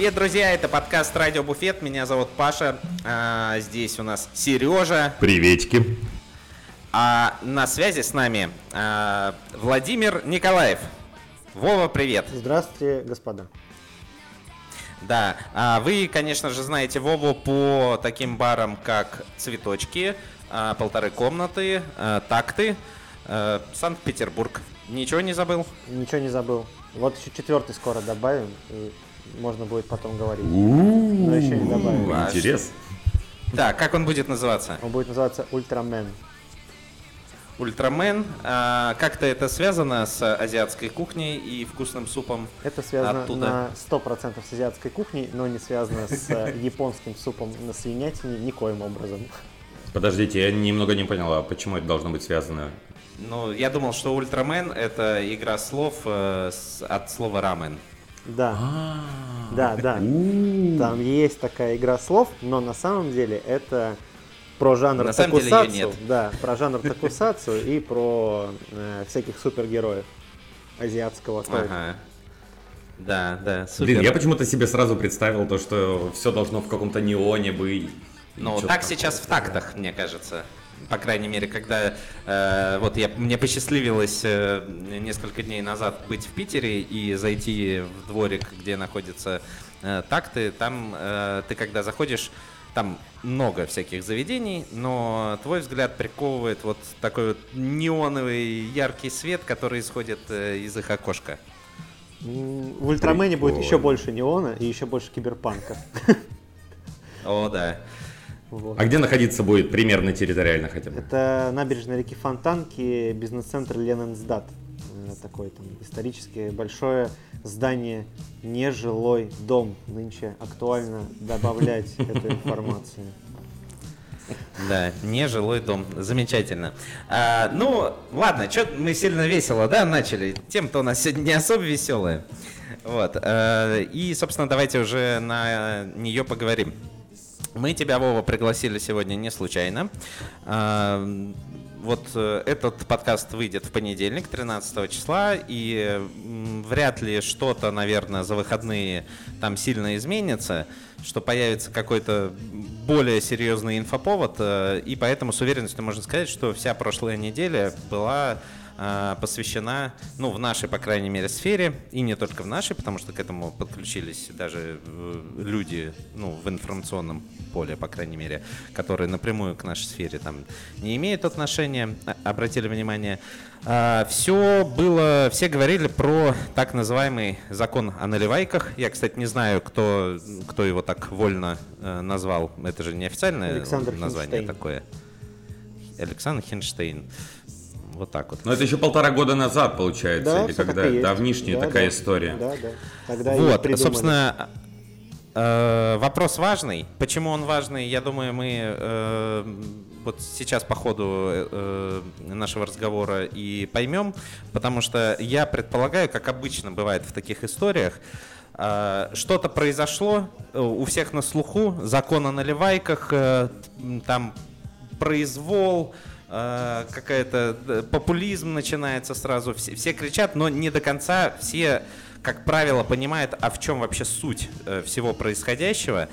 Привет, друзья! Это подкаст Радио Буфет. Меня зовут Паша. А, здесь у нас Сережа. Приветики. А на связи с нами а, Владимир Николаев. Вова, привет. Здравствуйте, господа. Да, а вы, конечно же, знаете Вову по таким барам, как «Цветочки», а, «Полторы комнаты», а, «Такты», а, «Санкт-Петербург». Ничего не забыл? Ничего не забыл. Вот еще четвертый скоро добавим, и можно будет потом говорить. Но еще не добавили. Интерес. Да, как он будет называться? Он будет называться Ультрамен. Ультрамен. А, как-то это связано с азиатской кухней и вкусным супом? Это связано оттуда. на 100% с азиатской кухней, но не связано с э, японским супом на свинятине никоим образом. Подождите, я немного не понял, а почему это должно быть связано? Ну, я думал, что Ультрамен это игра слов э, с- от слова рамен. Да, А, да, да. Там есть такая игра слов, но на самом деле это про жанр На нет. Да, про жанр токусацу и про э, всяких супергероев азиатского толка. Ага. Да, да, супер. Блин, я почему-то себе сразу представил то, что все должно в каком-то неоне быть. Ну, так сейчас в тактах, мне кажется. По крайней мере, когда э, вот я, мне посчастливилось э, несколько дней назад быть в Питере и зайти в дворик, где находятся э, такты, там э, ты когда заходишь, там много всяких заведений, но твой взгляд приковывает вот такой вот неоновый яркий свет, который исходит э, из их окошка. М, В Ультрамене будет еще больше неона и еще больше киберпанка. О, да. Вот. А где находиться будет примерно территориально хотя бы? Это набережная реки Фонтанки, бизнес-центр Ленинсдат. Э, Такое там исторически большое здание, нежилой дом. Нынче актуально добавлять эту информацию. Да, не жилой дом. Замечательно. А, ну, ладно, что мы сильно весело, да, начали. Тем-то у нас сегодня не особо веселая. Вот. э, и, собственно, давайте уже на нее поговорим. Мы тебя, Вова, пригласили сегодня не случайно. А, Вот э, этот подкаст выйдет в понедельник, 13 числа, и вряд ли что-то, наверное, за выходные там сильно изменится, что появится какой-то более серьезный инфоповод, э, и поэтому с уверенностью можно сказать, что вся прошлая неделя была посвящена, ну, в нашей, по крайней мере, сфере, и не только в нашей, потому что к этому подключились даже э, люди, ну, в информационном поле, по крайней мере, которые напрямую к нашей сфере там не имеют отношения, а- обратили внимание. все было, все говорили про так называемый закон о наливайках. Я, кстати, не знаю, кто, кто его так вольно э, назвал. Это же неофициальное Александр название Хинштейн. такое. Александр Хинштейн. Вот так вот. Но это еще полтора года назад, получается, Да, или когда давнишняя Да, такая да. история. Да, да. Тогда Вот, собственно, э, вопрос важный. Почему он важный, я думаю, мы э, вот сейчас по ходу э, нашего разговора и поймем, потому что я предполагаю, как обычно бывает в таких историях, э, что-то произошло, э, у всех на слуху, закон о наливайках, э, там произвол, э, какая-то э, популизм начинается сразу, все, все кричат, но не до конца все, как правило, понимают, а в чем вообще суть э, всего происходящего.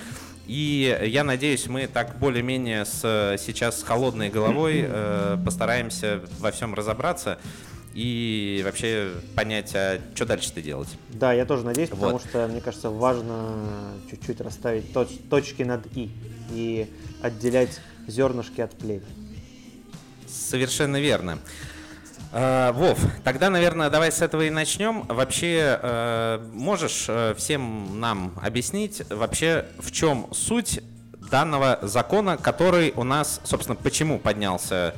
И я надеюсь, мы так более-менее с, сейчас с холодной головой э, постараемся во всем разобраться и вообще понять, а что дальше-то делать. Да, я тоже надеюсь, потому Вот. что, мне кажется, важно чуть-чуть расставить точ- точки над «и» и отделять зернышки от плевел. Совершенно верно. Э, Вов, тогда, наверное, давай с этого и начнем. Вообще, э, можешь э, всем нам объяснить вообще, в чем суть данного закона, который у нас, собственно, почему поднялся,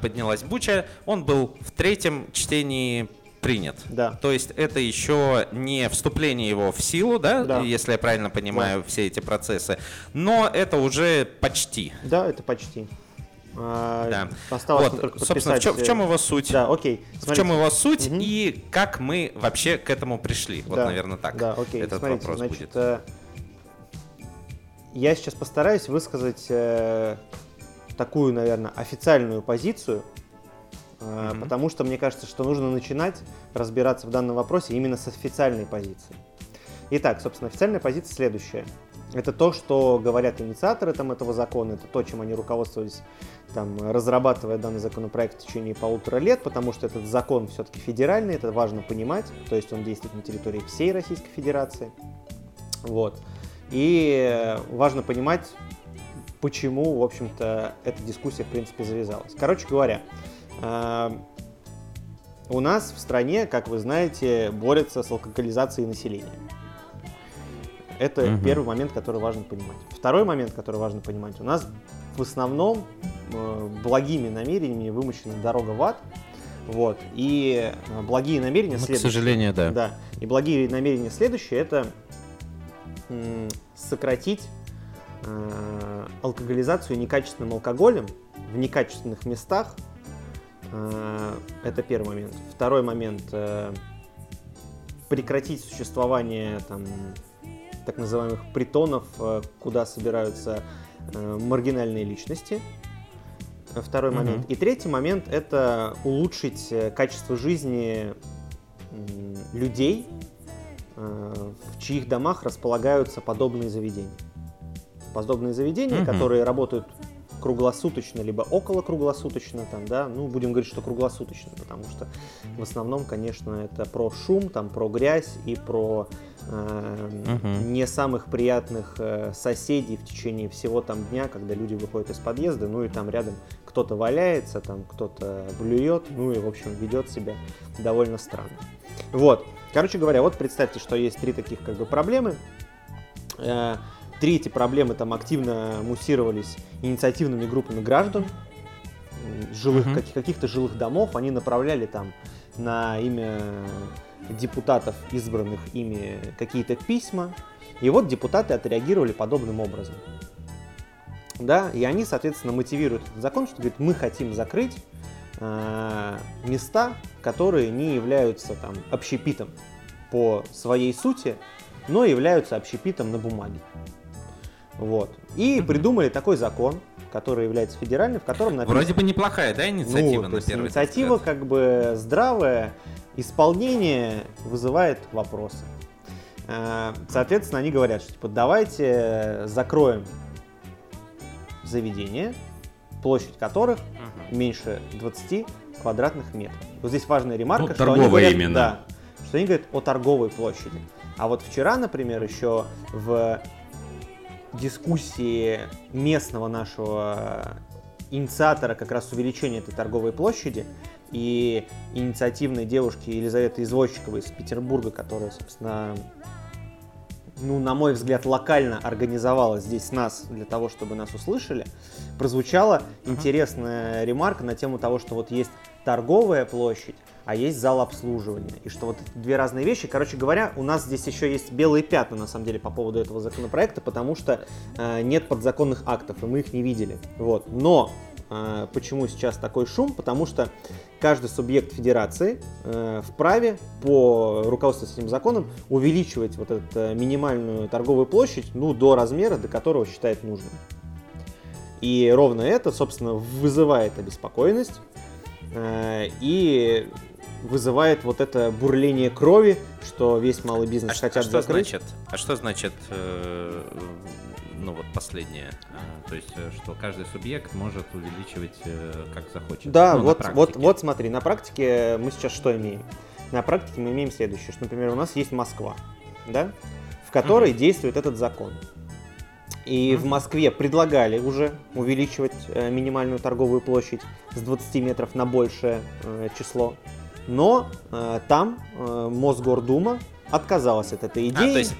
поднялась буча? Он был в третьем чтении принят. Да. То есть это еще не вступление его в силу, да, Да. если я правильно понимаю все эти процессы, но это уже почти. Да, это почти. А, Да. Осталось Вот, только собственно, в чем, в чем его суть? Да, окей. В Смотрите. чем его суть Мгм. и как мы вообще к этому пришли? Вот, Да, наверное, так. Да, окей. Этот Смотрите, вопрос значит, будет. э, я сейчас постараюсь высказать э, такую, наверное, официальную позицию, э, Мгм. потому что мне кажется, что нужно начинать разбираться в данном вопросе именно с официальной позиции. Итак, собственно, официальная позиция следующая. Это то, что говорят инициаторы там, этого закона, это то, чем они руководствовались, там, разрабатывая данный законопроект в течение полутора лет, потому что этот закон все-таки федеральный, это важно понимать, то есть он действует на территории всей Российской Федерации. Вот. И важно понимать, почему, в общем-то, эта дискуссия, в принципе, завязалась. Короче говоря, э, у нас в стране, как вы знаете, борется с алкоголизацией населения. Это Мгм. первый момент, который важно понимать. Второй момент, который важно понимать, у нас в основном э, благими намерениями вымощена дорога в ад. Вот. И э, благие намерения Ну, к следующие. сожалению, да. Да. И благие намерения следующие это м, сократить э, алкоголизацию некачественным алкоголем в некачественных местах. Э, это первый момент. Второй момент э, прекратить существование там так называемых притонов, э, куда собираются э, маргинальные личности. Э, Второй Мгм. момент. И третий момент это улучшить качество жизни людей, в чьих домах располагаются подобные заведения. Подобные заведения, Мгм. которые работают круглосуточно, либо около круглосуточно, там, да, ну, будем говорить, что круглосуточно, потому что в основном, конечно, это про шум, там, про грязь и про э, Мгм. не самых приятных э, соседей в течение всего там дня, когда люди выходят из подъезда, ну и там рядом кто-то валяется, там кто-то блюет, ну и, в общем, ведет себя довольно странно. Вот. Короче говоря, вот представьте, что есть три таких как бы проблемы. Три эти проблемы там активно муссировались инициативными группами граждан, жилых, каких- каких-то жилых домов, они направляли там на имя депутатов, избранных ими, какие-то письма. И вот депутаты отреагировали подобным образом. Да, и они, соответственно, мотивируют этот закон, что говорит, мы хотим закрыть э, места, которые не являются там общепитом по своей сути, но являются общепитом на бумаге. Вот. И Мгм. придумали такой закон, который является федеральным, в котором написано... Вроде бы неплохая, да, инициатива Ну, на есть первый инициатива взгляд? как бы здравая, исполнение вызывает вопросы. Э, Соответственно, они говорят, что типа давайте закроем заведения, площадь которых Мгм. меньше 20 квадратных метров. Вот здесь важная ремарка, Ну, что они говорят, именно. да, что они говорят о торговой площади. А вот вчера, например, еще в дискуссии местного нашего инициатора как раз увеличения этой торговой площади и инициативной девушки Елизаветы Извозчиковой из Петербурга, которая, собственно, ну, на мой взгляд, локально организовала здесь нас для того, чтобы нас услышали, прозвучала интересная ремарка на тему того, что вот есть торговая площадь, а есть зал обслуживания. И что вот две разные вещи. Короче говоря, у нас здесь еще есть белые пятна, на самом деле, по поводу этого законопроекта, потому что э, нет подзаконных актов, и мы их не видели. Вот. Но э, почему сейчас такой шум? Потому что каждый субъект федерации э, вправе по руководству с этим законом увеличивать вот эту э, минимальную торговую площадь ну, до размера, до которого считает нужным. И ровно это, собственно, вызывает обеспокоенность э, и вызывает вот это бурление крови, что весь малый бизнес А, ш- а хотят что закрыть. значит? А что значит, э, ну вот последнее? А, то есть, э, что каждый субъект может увеличивать э, как захочет. Да, Ну, вот, вот, вот смотри, на практике мы сейчас что имеем? На практике мы имеем следующее, что, например, у нас есть Москва, да, в которой Мгм. действует этот закон. И в Мгм. Москве предлагали уже увеличивать э, минимальную торговую площадь с 20 метров на большее э, число. Но э, там э, Мосгордума отказалась от этой А, идеи. то есть,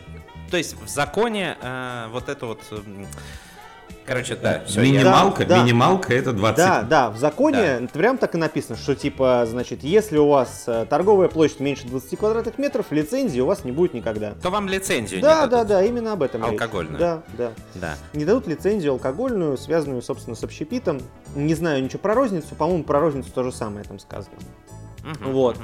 то есть в законе э, вот это вот... Короче, да, все, минималка, Да, да. минималка это 20. Да, да, в законе Да. прям так и написано, что типа, значит, если у вас э, торговая площадь меньше 20 квадратных метров, лицензии у вас не будет никогда. То вам лицензию Да, не да, дадут. да, именно об этом речь. Алкогольную. Да, да. Да. Не дадут лицензию алкогольную, связанную, собственно, с общепитом. Не знаю ничего про розницу, по-моему, про розницу то же самое там сказано. Мгм, Вот.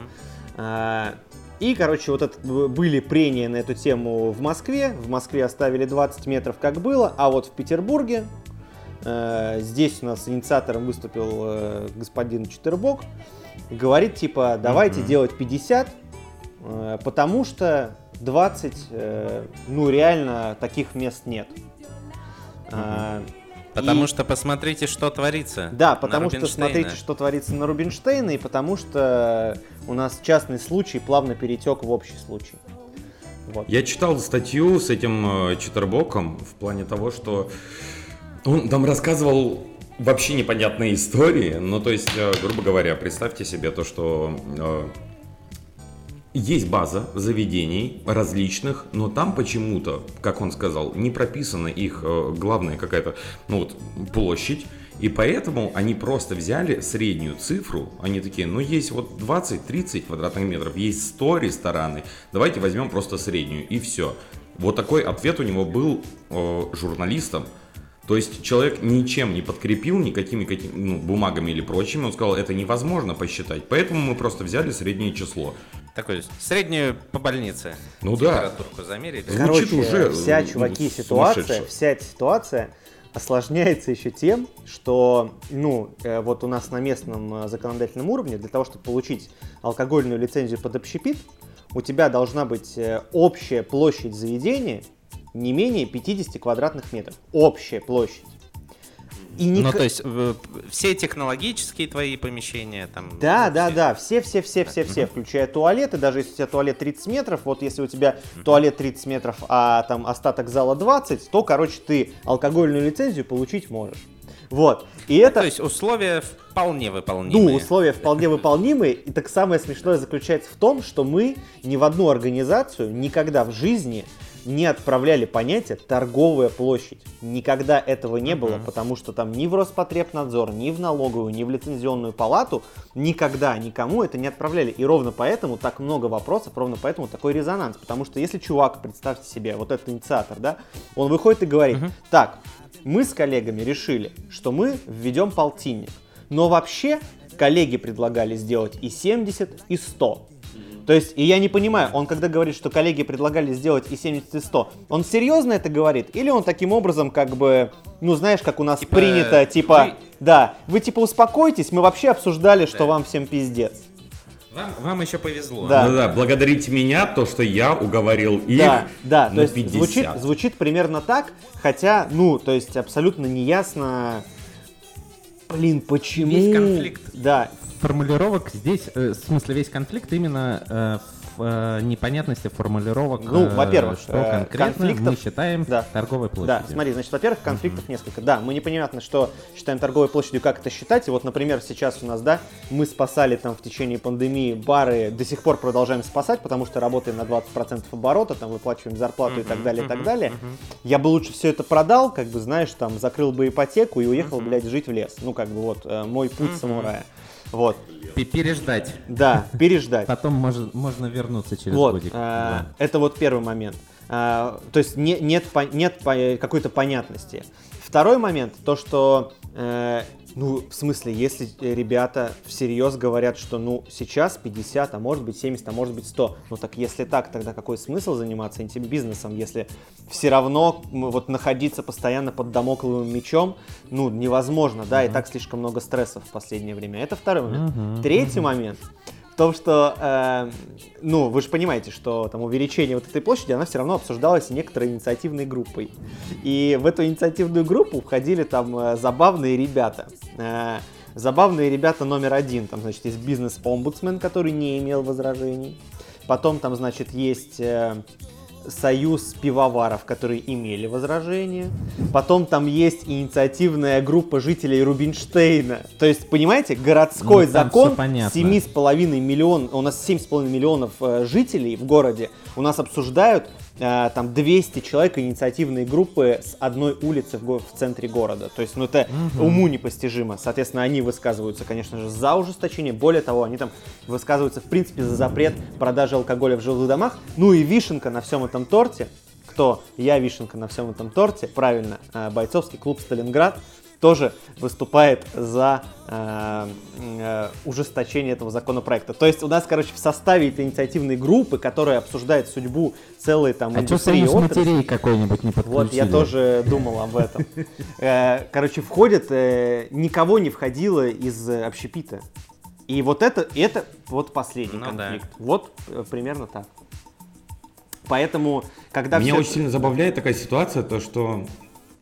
А, И, короче, вот это были прения на эту тему в Москве. В Москве оставили 20 метров, как было, а вот в Петербурге э, здесь у нас инициатором выступил э, господин Четербок. Говорит, типа, давайте Мгм. делать 50, э, потому что 20, э, ну реально таких мест нет. А, Потому и- что посмотрите, что творится. Да, на потому что смотрите, что творится на Рубинштейна, и потому что у нас частный случай плавно перетек в общий случай. Вот. Я читал статью с этим э, Читербоком в плане того, что он там рассказывал вообще непонятные истории. Ну, то есть, э, грубо говоря, представьте себе то, что э, есть база заведений различных, но там почему-то, как он сказал, не прописана их э, главная какая-то, ну вот, площадь. И поэтому они просто взяли среднюю цифру. Они такие, ну есть вот 20-30 квадратных метров, есть 100 рестораны. Давайте возьмем просто среднюю и все. Вот такой ответ у него был э, журналистам. То есть человек ничем не подкрепил, никакими какими, ну, бумагами или прочими. Он сказал, это невозможно посчитать. Поэтому мы просто взяли среднее число. Такой среднюю по больнице. Ну да. Температурку замерили. Звучит Короче, уже, вся, ну, чуваки, ситуация, сумасшедше. вся эта ситуация осложняется еще тем, что, ну, э, вот у нас на местном э, законодательном уровне для того, чтобы получить алкогольную лицензию под общепит, у тебя должна быть э, общая площадь заведения не менее 50 квадратных метров. Общая площадь. И Ну, ник- то есть все технологические твои помещения там. Да, ну, да, все. да, все, все, все, все, все, включая туалеты, даже если у тебя туалет 30 метров, вот если у тебя туалет 30 метров, а там остаток зала 20, то, короче, ты алкогольную лицензию получить можешь. Вот. И это, То есть условия вполне выполнимые. ну, условия вполне выполнимые. И так самое смешное заключается в том, что мы ни в одну организацию никогда в жизни не отправляли понятие торговая площадь. Никогда этого не было, потому что там ни в Роспотребнадзор, ни в налоговую, ни в лицензионную палату никогда никому это не отправляли. И ровно поэтому так много вопросов, ровно поэтому такой резонанс. Потому что если чувак, представьте себе, вот этот инициатор, да, он выходит и говорит, так, мы с коллегами решили, что мы введем полтинник. Но вообще коллеги предлагали сделать и 70, и 100. То есть, и я не понимаю, он когда говорит, что коллеги предлагали сделать и 70, и 100, он серьезно это говорит? Или он таким образом как бы, ну знаешь, как у нас Типа, принято, типа, вы- да, вы типа успокойтесь, мы вообще обсуждали, что вам всем пиздец. Вам, вам еще повезло. Да. Да, да, благодарите меня, то, что я уговорил их Да, да, то на есть 50. звучит, звучит примерно так, хотя, ну, то есть абсолютно неясно, блин, почему... Весь конфликт. Да, формулировок здесь, э, в смысле, весь конфликт именно э, в э, непонятности формулировок, Ну, во-первых, что конкретно мы конфликтов- считаем да. торговой Да, площадью. смотри, значит, во-первых, конфликтов несколько. Да, мы непонятно, что считаем торговой площадью, как это считать. И вот, например, сейчас у нас, да, мы спасали там в течение пандемии бары, до сих пор продолжаем спасать, потому что работаем на 20% оборота, там выплачиваем зарплату и так далее, и так далее. Я бы лучше все это продал, как бы, знаешь, там, закрыл бы ипотеку и уехал, блядь, жить в лес. Ну, как бы, вот, э, мой путь самурая. Вот, Пе- Переждать. да, переждать. Потом может, можно вернуться через Вот, годик. э, Да. это вот первый момент. Э, то есть не- нет, нет какой-то понятности. Второй момент, то что, э, ну, в смысле, если ребята всерьез говорят, что, ну, сейчас 50, а может быть 70, а может быть 100, ну, так если так, тогда какой смысл заниматься этим бизнесом, если все равно вот находиться постоянно под домокловым мечом, ну, невозможно, да, и так слишком много стрессов в последнее время. Это второй момент. Мгм, Третий момент, в том, что, э, ну, вы же понимаете, что там увеличение вот этой площади, она все равно обсуждалась некоторой инициативной группой. И в эту инициативную группу входили там э, забавные ребята. Э, забавные ребята номер один, там, значит, есть бизнес-омбудсмен, который не имел возражений. Потом там, значит, есть э, союз пивоваров, которые имели возражения. Потом там есть инициативная группа жителей Рубинштейна. То есть, понимаете, городской Ну, закон всё понятно. 7,5 миллион, у нас 7,5 миллионов э, жителей в городе, у нас обсуждают там 200 человек инициативной группы с одной улицы в, в центре города. То есть, ну это уму непостижимо. Соответственно, они высказываются, конечно же, за ужесточение. Более того, они там высказываются, в принципе, за запрет продажи алкоголя в жилых домах. Ну и вишенка на всем этом торте. Кто? Я вишенка на всем этом торте. Правильно, э, бойцовский клуб «Сталинград» тоже выступает за э, э, ужесточение этого законопроекта. То есть у нас, короче, в составе этой инициативной группы, которая обсуждает судьбу целой там А что индустрии союз отрасли, матерей какой-нибудь не подключили? вот, я тоже думал об этом. Э, Короче, входит, э, никого не входило из общепита. И вот это, это вот последний Ну да. конфликт. Вот э, примерно так. Поэтому, когда Меня всё очень сильно забавляет такая ситуация, то что,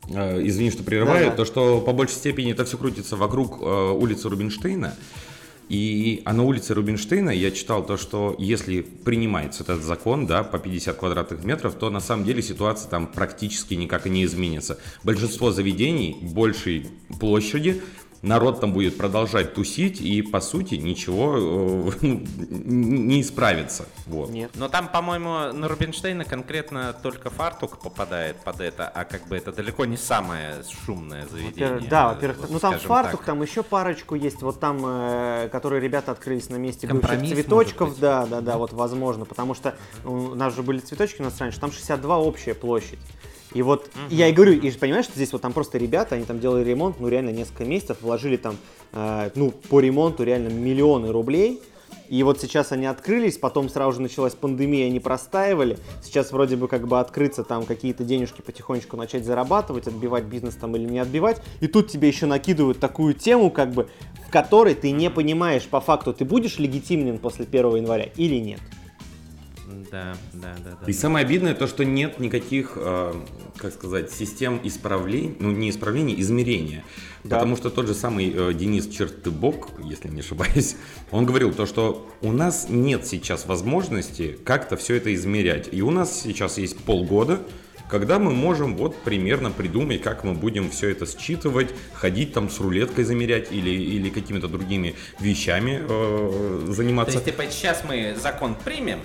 извини, что прерываю, Да-да. то что по большей степени это все крутится вокруг э, улицы Рубинштейна. И а на улице Рубинштейна я читал то, что если принимается этот закон, да, по 50 квадратных метров, то на самом деле ситуация там практически никак и не изменится. Большинство заведений большей площади, народ там будет продолжать тусить, и по сути ничего э, ну, не исправится. Вот. Нет. Но там, по-моему, на Рубинштейна конкретно только фартук попадает под это, а как бы это далеко не самое шумное заведение. Во-первых, да, во-первых, вот ну там фартук, так. там еще парочку есть, вот там, э, которые ребята открылись на месте бывших Компромисс, цветочков, может быть. да, да, да, вот возможно, потому что у нас же были цветочки у нас раньше, там 62 общая площадь. И вот я и говорю, и понимаешь, что здесь вот там просто ребята, они там делали ремонт, ну реально несколько месяцев, вложили там, э, ну по ремонту реально миллионы рублей. И вот сейчас они открылись, потом сразу же началась пандемия, они простаивали. Сейчас вроде бы как бы открыться, там какие-то денежки потихонечку начать зарабатывать, отбивать бизнес там или не отбивать. И тут тебе еще накидывают такую тему, как бы, в которой ты не понимаешь по факту, ты будешь легитименен после 1 января или нет. Да, да, да, да. И самое обидное то, что нет никаких, э, как сказать, систем исправлений, ну не исправлений, измерения. Да. Потому что тот же самый э, Денис Чертыбок, если не ошибаюсь, он говорил то, что у нас нет сейчас возможности как-то все это измерять. И у нас сейчас есть полгода, когда мы можем вот примерно придумать, как мы будем все это считывать, ходить там с рулеткой замерять или, или какими-то другими вещами э, То заниматься. есть, типа, сейчас мы закон примем,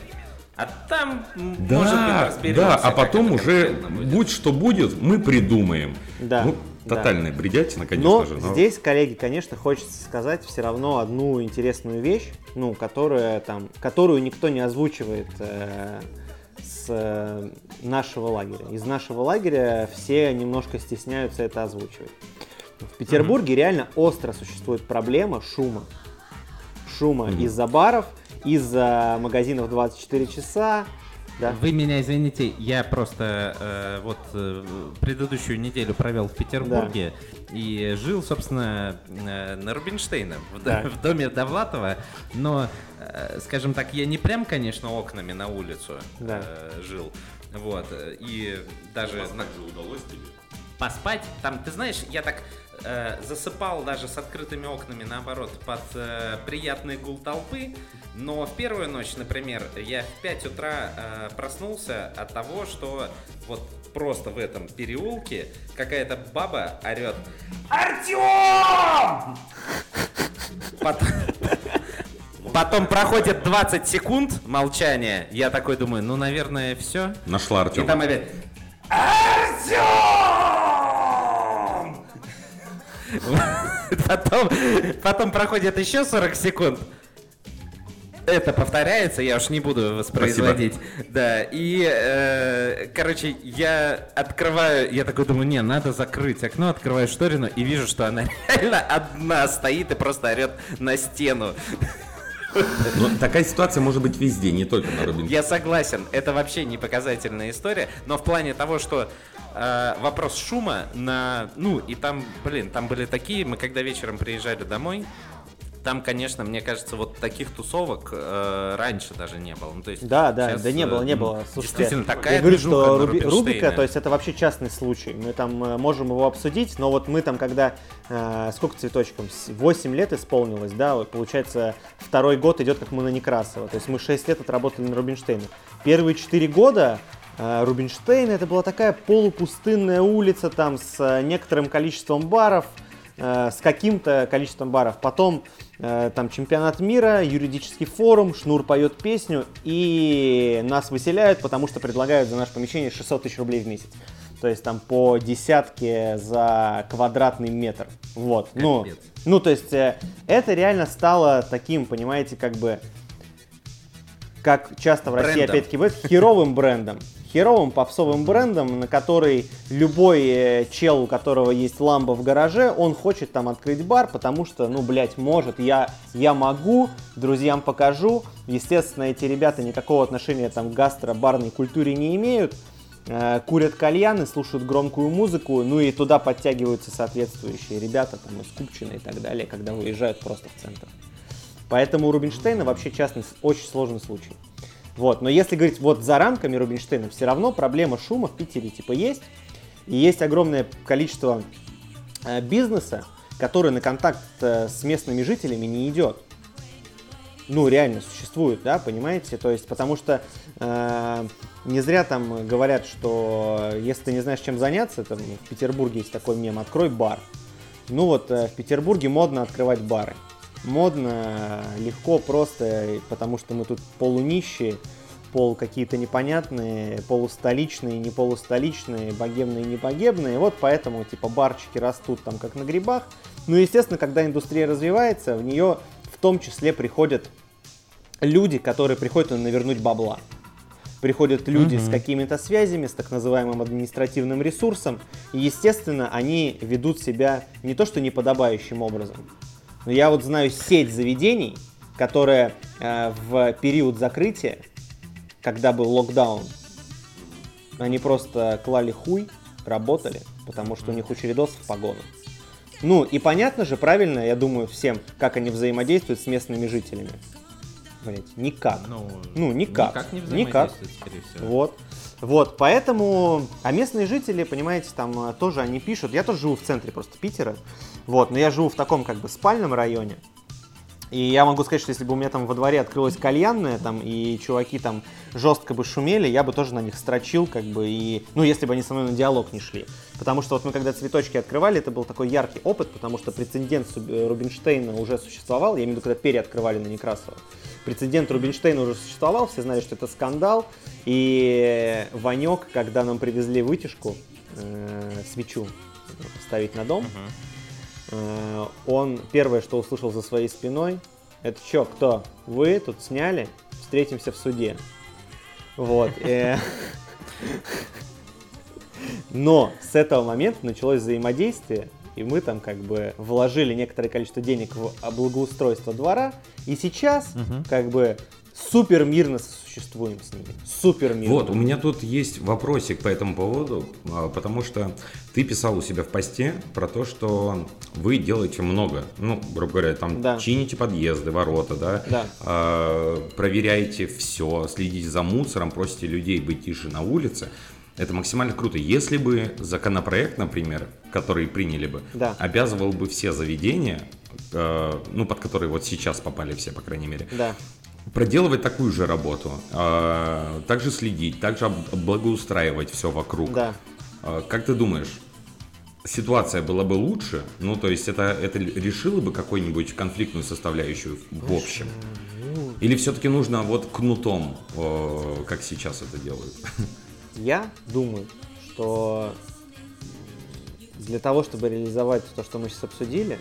а там, Да, может быть, разберемся. да, а потом уже, будет. будь что будет, мы придумаем. Да, Ну, да. тотальная бредятина, конечно Но же. но- здесь, коллеги, конечно, хочется сказать все равно одну интересную вещь, ну, которая там, которую никто не озвучивает э, с э, нашего лагеря. Из нашего лагеря все немножко стесняются это озвучивать. В Петербурге реально остро существует проблема шума. Шума из-за баров, из-за магазинов 24 часа. Да. Вы меня извините, я просто э, вот э, предыдущую неделю провел в Петербурге и жил, собственно, э, на Рубинштейна, в, д- Так. в доме Довлатова, но, э, скажем так, я не прям, конечно, окнами на улицу Да. э, жил, вот, и даже на- поспать, там, ты знаешь, я так э, засыпал даже с открытыми окнами, наоборот, под э, приятный гул толпы, но в первую ночь, например, я в 5 утра э, проснулся от того, что вот просто в этом переулке какая-то баба орет «Артем!» Потом, потом проходит 20 секунд молчания, я такой думаю, ну, наверное, все. Нашла И Артем. там опять Артем! Потом, потом проходит еще 40 секунд. Это повторяется, я уж не буду воспроизводить. Да, и, э, короче, я открываю, я такой думаю, не, надо закрыть окно, открываю шторину и вижу, что она реально одна стоит и просто орет на стену. Но такая ситуация может быть везде, не только на Рубин. Я согласен, это вообще не показательная история, но в плане того, что э, вопрос шума на... Ну, и там, блин, там были такие, мы когда вечером приезжали домой, там, конечно, мне кажется, вот таких тусовок э, раньше даже не было. Ну, то есть Да, да, сейчас, да не было, не э, было. Слушайте, Действительно, такая я говорю, что Руби- Рубика, то есть это вообще частный случай. Мы там э, можем его обсудить, но вот мы там, когда э, сколько цветочком, С- 8 лет исполнилось, да, вот получается второй год идет как мы на Некрасова. То есть мы 6 лет отработали на Рубинштейне. Первые 4 года э, Рубинштейн это была такая полупустынная улица там с некоторым количеством баров, э, с каким-то количеством баров. Потом э, там чемпионат мира, юридический форум, Шнур поет песню, и нас выселяют, потому что предлагают за наше помещение 600 тысяч рублей в месяц. То есть там по десятке за квадратный метр. Вот. Ну, Капец. ну, то есть э, это реально стало таким, понимаете, как бы как часто в России опять-таки бывает, херовым брендом. Херовым попсовым брендом, на который любой э, чел, у которого есть ламба в гараже, он хочет там открыть бар, потому что, ну, блядь, может, я, я могу, друзьям покажу. Естественно, эти ребята никакого отношения там к гастро-барной культуре не имеют. Э, Курят кальяны, слушают громкую музыку, ну и туда подтягиваются соответствующие ребята, там, из Купчино и так далее, когда выезжают просто в центр. Поэтому у Рубинштейна вообще частный, очень сложный случай. Вот, но если говорить вот за рамками Рубинштейна, все равно проблема шума в Питере типа есть. И есть огромное количество э, бизнеса, который на контакт э, с местными жителями не идет. Ну, реально существует, да, понимаете? То есть, потому что э, не зря там говорят, что если ты не знаешь, чем заняться, там в Петербурге есть такой мем, открой бар. Ну вот, э, в Петербурге модно открывать бары. Модно, легко, просто, потому что мы тут полунищие, пол какие-то непонятные, полустоличные, не полустоличные, богемные, не богемные. Вот поэтому типа барчики растут там как на грибах. Ну, естественно, когда индустрия развивается, в нее в том числе приходят люди, которые приходят навернуть бабла. Приходят люди mm-hmm. с какими-то связями, с так называемым административным ресурсом. И, естественно, они ведут себя не то что неподобающим образом. Но я вот знаю сеть заведений, которая э, в период закрытия когда был локдаун, они просто клали хуй, работали, потому что у них у чередосов погоны. Ну, и понятно же, правильно, я думаю, всем, как они взаимодействуют с местными жителями. Блять, никак. Ну, ну никак. Никак не никак. скорее всего. Вот. Вот, поэтому, а местные жители, понимаете, там э, тоже они пишут, я тоже живу в центре просто Питера, вот, но я живу в таком как бы спальном районе, и я могу сказать, что если бы у меня там во дворе открылась кальянная, там, и чуваки там жестко бы шумели, я бы тоже на них строчил, как бы, и, ну, если бы они со мной на диалог не шли. Потому что вот мы когда цветочки открывали, это был такой яркий опыт, потому что прецедент э, Рубинштейна уже существовал, я имею в виду, когда переоткрывали на Некрасова. Прецедент Рубинштейна уже существовал, все знали, что это скандал, и Ванек, когда нам привезли вытяжку, э, свечу ставить на дом, uh-huh он первое, что услышал за своей спиной, это что, кто? Вы тут сняли? Встретимся в суде. Вот. Э. Но с этого момента началось взаимодействие, и мы там как бы вложили некоторое количество денег в благоустройство двора, и сейчас угу. как бы супер мирно существуем с ними. Супер мирно. Вот, у меня тут есть вопросик по этому поводу, а, потому что ты писал у себя в посте про то, что вы делаете много. Ну, грубо говоря, там да. чините подъезды, ворота, да, да. Э, проверяете все, следите за мусором, просите людей быть тише на улице. Это максимально круто. Если бы законопроект, например, который приняли бы, да. обязывал бы все заведения, э, ну, под которые вот сейчас попали все, по крайней мере, да проделывать такую же работу, э, также следить, также благоустраивать все вокруг. Да. Э, как ты думаешь, ситуация была бы лучше? Ну, то есть это, это решило бы какую-нибудь конфликтную составляющую в общем? Ну, Или все-таки нужно вот кнутом, э, как сейчас это делают? Я думаю, что для того, чтобы реализовать то, что мы сейчас обсудили,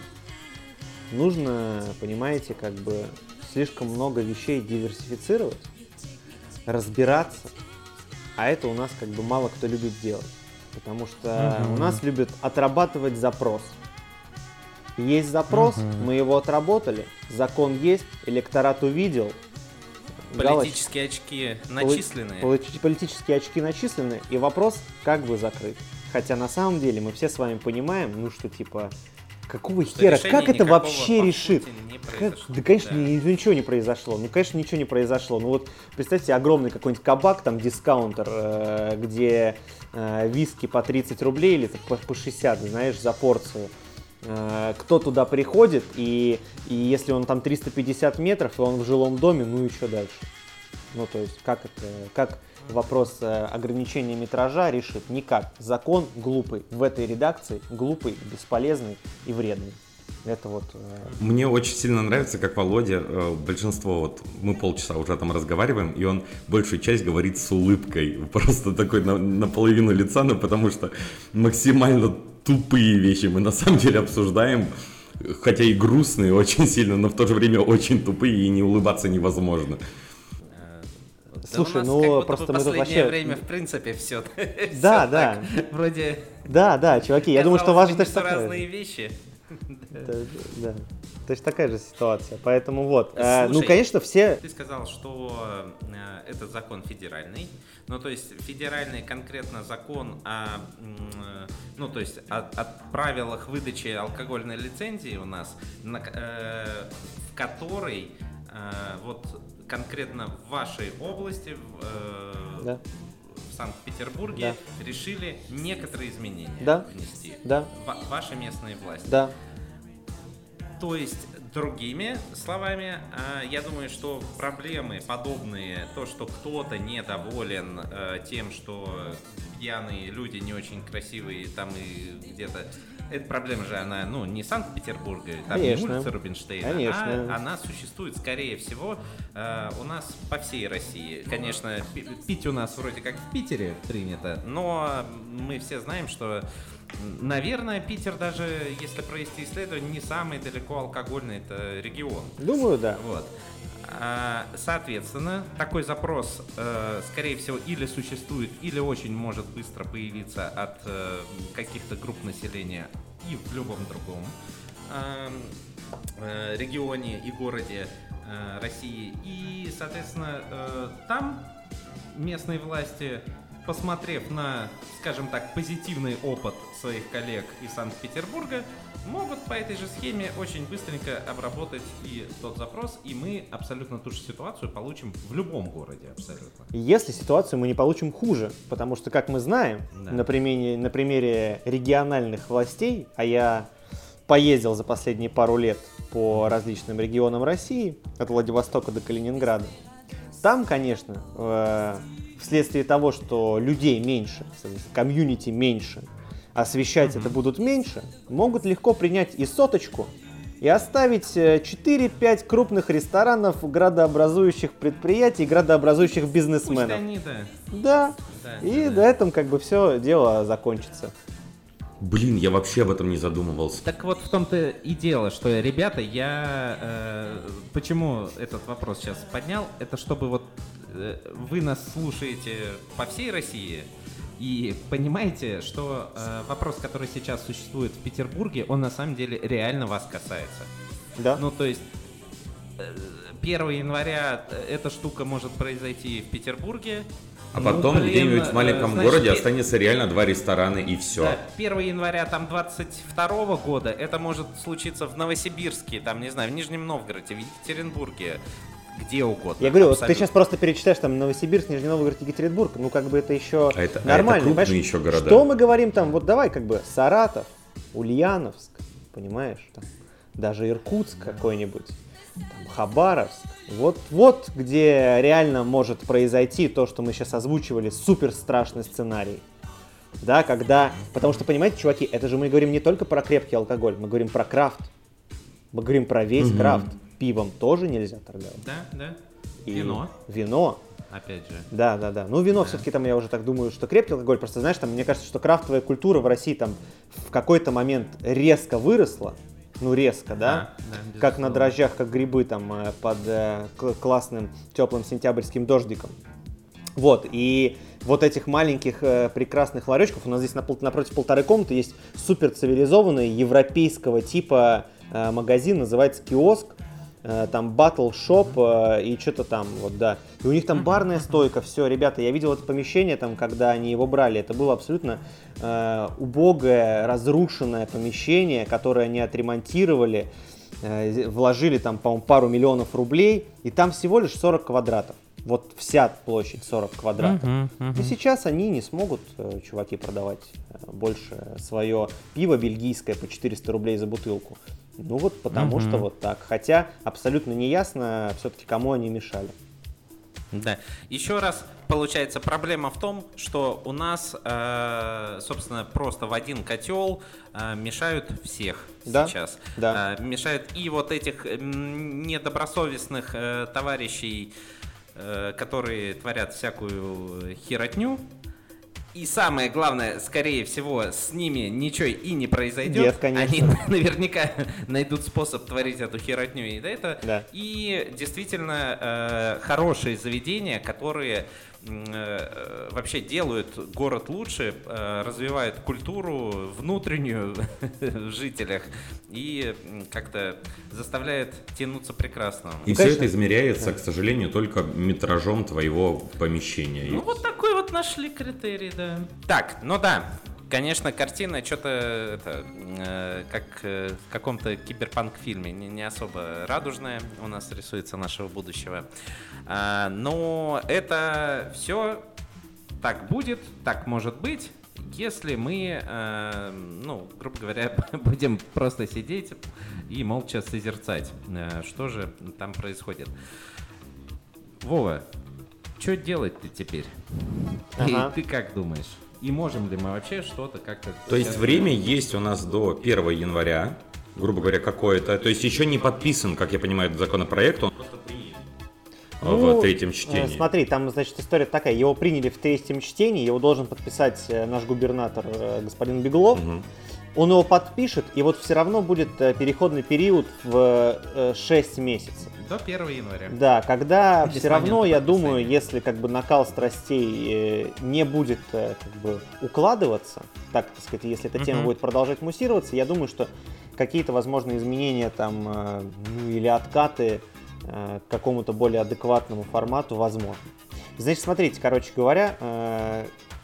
нужно, понимаете, как бы слишком много вещей диверсифицировать, разбираться, а это у нас как бы мало кто любит делать. Потому что угу. у нас любят отрабатывать запрос. Есть запрос, угу. мы его отработали, закон есть, электорат увидел. Политические галочка. очки начислены. Поли- политические очки начислены, и вопрос как бы закрыт. Хотя на самом деле мы все с вами понимаем, ну что типа Какого что хера? Как это вообще решит? Как? Да, конечно, да. ничего не произошло. Ну, конечно, ничего не произошло. Ну вот, представьте, огромный какой-нибудь кабак, там, дискаунтер, э, где э, виски по 30 рублей или по, по 60, знаешь, за порцию. Э, кто туда приходит, и, и если он там 350 метров, и он в жилом доме, ну и что дальше? Ну, то есть, как это, как вопрос э, ограничения метража решит? Никак. Закон глупый. В этой редакции глупый, бесполезный и вредный. Это вот... Э, Мне очень сильно нравится, как Володя, э, большинство, вот мы полчаса уже там разговариваем, и он большую часть говорит с улыбкой, просто такой на, наполовину лица, ну потому что максимально тупые вещи мы на самом деле обсуждаем, хотя и грустные очень сильно, но в то же время очень тупые, и не улыбаться невозможно. Слушай, да ну просто мы тут вообще... время, в принципе, все. Да, да. Вроде... Да, да, чуваки, я думаю, что у вас же точно такая разные вещи. Да, точно такая же ситуация. Поэтому вот. Э, ну, конечно, все... Ты сказал, что э, этот закон федеральный. Ну, то есть федеральный конкретно закон о, ну, то есть о, о правилах выдачи алкогольной лицензии у нас, на, э, в которой э, вот конкретно в вашей области, в, э, да. в Санкт-Петербурге, да. решили некоторые изменения да. внести. Да. В, ваши местные власти. Да. То есть, другими словами, а, я думаю, что проблемы подобные, то, что кто-то недоволен э, тем, что пьяные люди не очень красивые там и где-то эта проблема же, она, ну, не Санкт-Петербурга, там Конечно. не улица Рубинштейна, Конечно. а она существует, скорее всего, э, у нас по всей России. Конечно, пить у нас вроде как в Питере принято, но мы все знаем, что Наверное, Питер даже, если провести исследование, не самый далеко алкогольный это регион. Думаю, да. Вот. А, соответственно, такой запрос, э, скорее всего, или существует, или очень может быстро появиться от э, каких-то групп населения и в любом другом эм, э, регионе и городе России. И, соответственно, там местные власти посмотрев на, скажем так, позитивный опыт своих коллег из Санкт-Петербурга, могут по этой же схеме очень быстренько обработать и тот запрос, и мы абсолютно ту же ситуацию получим в любом городе абсолютно. Если ситуацию мы не получим хуже, потому что, как мы знаем, да. на, примере, на примере региональных властей, а я поездил за последние пару лет по различным регионам России, от Владивостока до Калининграда, там, конечно, э, вследствие того, что людей меньше, комьюнити меньше, освещать mm-hmm. это будут меньше, могут легко принять и соточку и оставить 4-5 э, крупных ресторанов, градообразующих предприятий, градообразующих бизнесменов. Пусть они, да. Да. да и да. до этом как бы все дело закончится. Блин, я вообще об этом не задумывался. Так вот в том-то и дело, что, ребята, я э, почему этот вопрос сейчас поднял, это чтобы вот вы нас слушаете по всей России, и понимаете, что э, вопрос, который сейчас существует в Петербурге, он на самом деле реально вас касается. Да. Ну, то есть 1 э, января эта штука может произойти в Петербурге. А ну, потом блин, где-нибудь в маленьком значит, городе останется реально два ресторана и все. Да, 1 января там 22 года это может случиться в Новосибирске, там, не знаю, в Нижнем Новгороде, в Екатеринбурге, где угодно. Я говорю, вот ты сейчас просто перечитаешь там Новосибирск, Нижний Новгород, Екатеринбург, ну как бы это еще а это, нормально. А это еще города. Что мы говорим там, вот давай как бы Саратов, Ульяновск, понимаешь, там, даже Иркутск какой-нибудь, там, Хабаровск. Вот, вот где реально может произойти то, что мы сейчас озвучивали, супер страшный сценарий. Да, когда... Потому что, понимаете, чуваки, это же мы говорим не только про крепкий алкоголь, мы говорим про крафт. Мы говорим про весь угу. крафт пивом тоже нельзя торговать. Да, да. И вино. Вино. Опять же. Да, да, да. Ну, вино да. все-таки там, я уже так думаю, что крепкий алкоголь. Просто, знаешь, там, мне кажется, что крафтовая культура в России там в какой-то момент резко выросла. Ну, резко, да? да, да как на дрожжах, как грибы там э, под э, классным теплым сентябрьским дождиком. Вот, и вот этих маленьких э, прекрасных ларечков, у нас здесь напротив полторы комнаты есть супер цивилизованный европейского типа э, магазин, называется киоск, там Battle Shop э, и что-то там, вот, да. И у них там барная стойка, все, ребята, я видел это помещение там, когда они его брали, это было абсолютно э, убогое, разрушенное помещение, которое они отремонтировали, э, вложили там, по-моему, пару миллионов рублей, и там всего лишь 40 квадратов. Вот вся площадь 40 квадратов. Uh-huh, uh-huh. И сейчас они не смогут, э, чуваки, продавать больше свое пиво бельгийское по 400 рублей за бутылку. Ну вот потому угу. что вот так. Хотя абсолютно не ясно все-таки, кому они мешали. Да. Еще раз, получается, проблема в том, что у нас, э, собственно, просто в один котел э, мешают всех да? сейчас. Да. Э, мешают и вот этих недобросовестных э, товарищей, э, которые творят всякую херотню, и самое главное, скорее всего, с ними ничего и не произойдет. Нет, конечно. Они наверняка найдут способ творить эту херотню и это. Да. И действительно э, хорошие заведения, которые вообще делают город лучше, э, развивают культуру внутреннюю в жителях и как-то заставляет тянуться прекрасно. И все это измеряется, к сожалению, только метражом твоего помещения. Ну вот такой вот нашли критерий, да. Так, ну да, конечно, картина что-то э, как э, в каком-то киберпанк-фильме, не, не особо радужная у нас рисуется нашего будущего. А, но это все так будет, так может быть, если мы, э, ну, грубо говоря, будем просто сидеть и молча созерцать, э, что же там происходит. Вова, что делать-то теперь? Ага. Ты, ты как думаешь? И можем ли мы вообще что-то как-то... То есть время есть у нас до 1 января, грубо говоря, какое-то. То есть еще не подписан, как я понимаю, этот законопроект, он просто принят ну, в третьем чтении. Э, смотри, там, значит, история такая. Его приняли в третьем чтении, его должен подписать э, наш губернатор э, господин Беглов. Угу. Он его подпишет, и вот все равно будет переходный период в 6 месяцев. До 1 января. Да, когда Без все равно, я думаю, если как бы накал страстей э, не будет э, как бы укладываться, так, так сказать, если эта тема будет продолжать муссироваться, я думаю, что какие-то, возможно, изменения там, э, ну или откаты к какому-то более адекватному формату возможно. Значит, смотрите, короче говоря,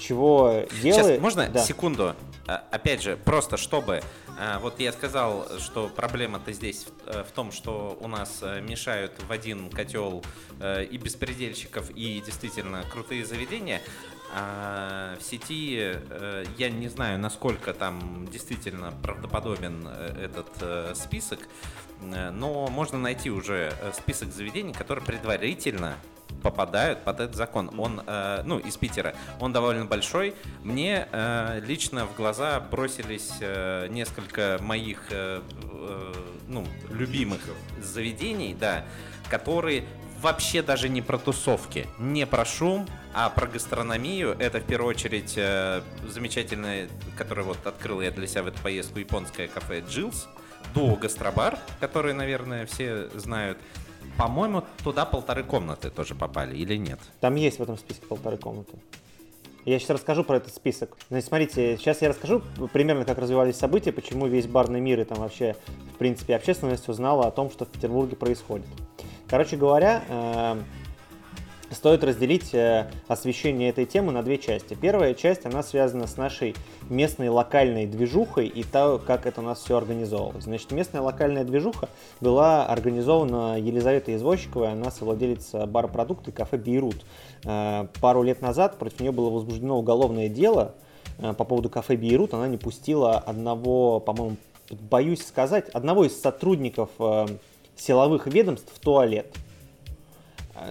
чего делает... Сейчас, можно да. секунду? Опять же, просто чтобы а, вот я сказал, что проблема-то здесь в, э, в том, что у нас э, мешают в один котел э, и беспредельщиков, и действительно крутые заведения. А в сети я не знаю, насколько там действительно правдоподобен этот список, но можно найти уже список заведений, которые предварительно попадают под этот закон. Он, э, ну, из Питера. Он довольно большой. Мне э, лично в глаза бросились э, несколько моих, э, э, ну, любимых заведений, да, которые вообще даже не про тусовки, не про шум, а про гастрономию. Это в первую очередь э, замечательное, которое вот открыл я для себя в эту поездку, японское кафе Джилс. Дуо Гастробар, который, наверное, все знают. По-моему, туда полторы комнаты тоже попали или нет? Там есть в этом списке полторы комнаты. Я сейчас расскажу про этот список. Значит, смотрите, сейчас я расскажу примерно, как развивались события, почему весь барный мир и там вообще, в принципе, общественность узнала о том, что в Петербурге происходит. Короче говоря, э, стоит разделить э, освещение этой темы на две части. Первая часть, она связана с нашей местной локальной движухой и то, как это у нас все организовалось. Значит, местная локальная движуха была организована Елизаветой Извозчиковой, она совладелица бара продукты кафе «Бейрут». Э, пару лет назад против нее было возбуждено уголовное дело э, по поводу кафе «Бейрут». Она не пустила одного, по-моему, боюсь сказать, одного из сотрудников силовых ведомств в туалет.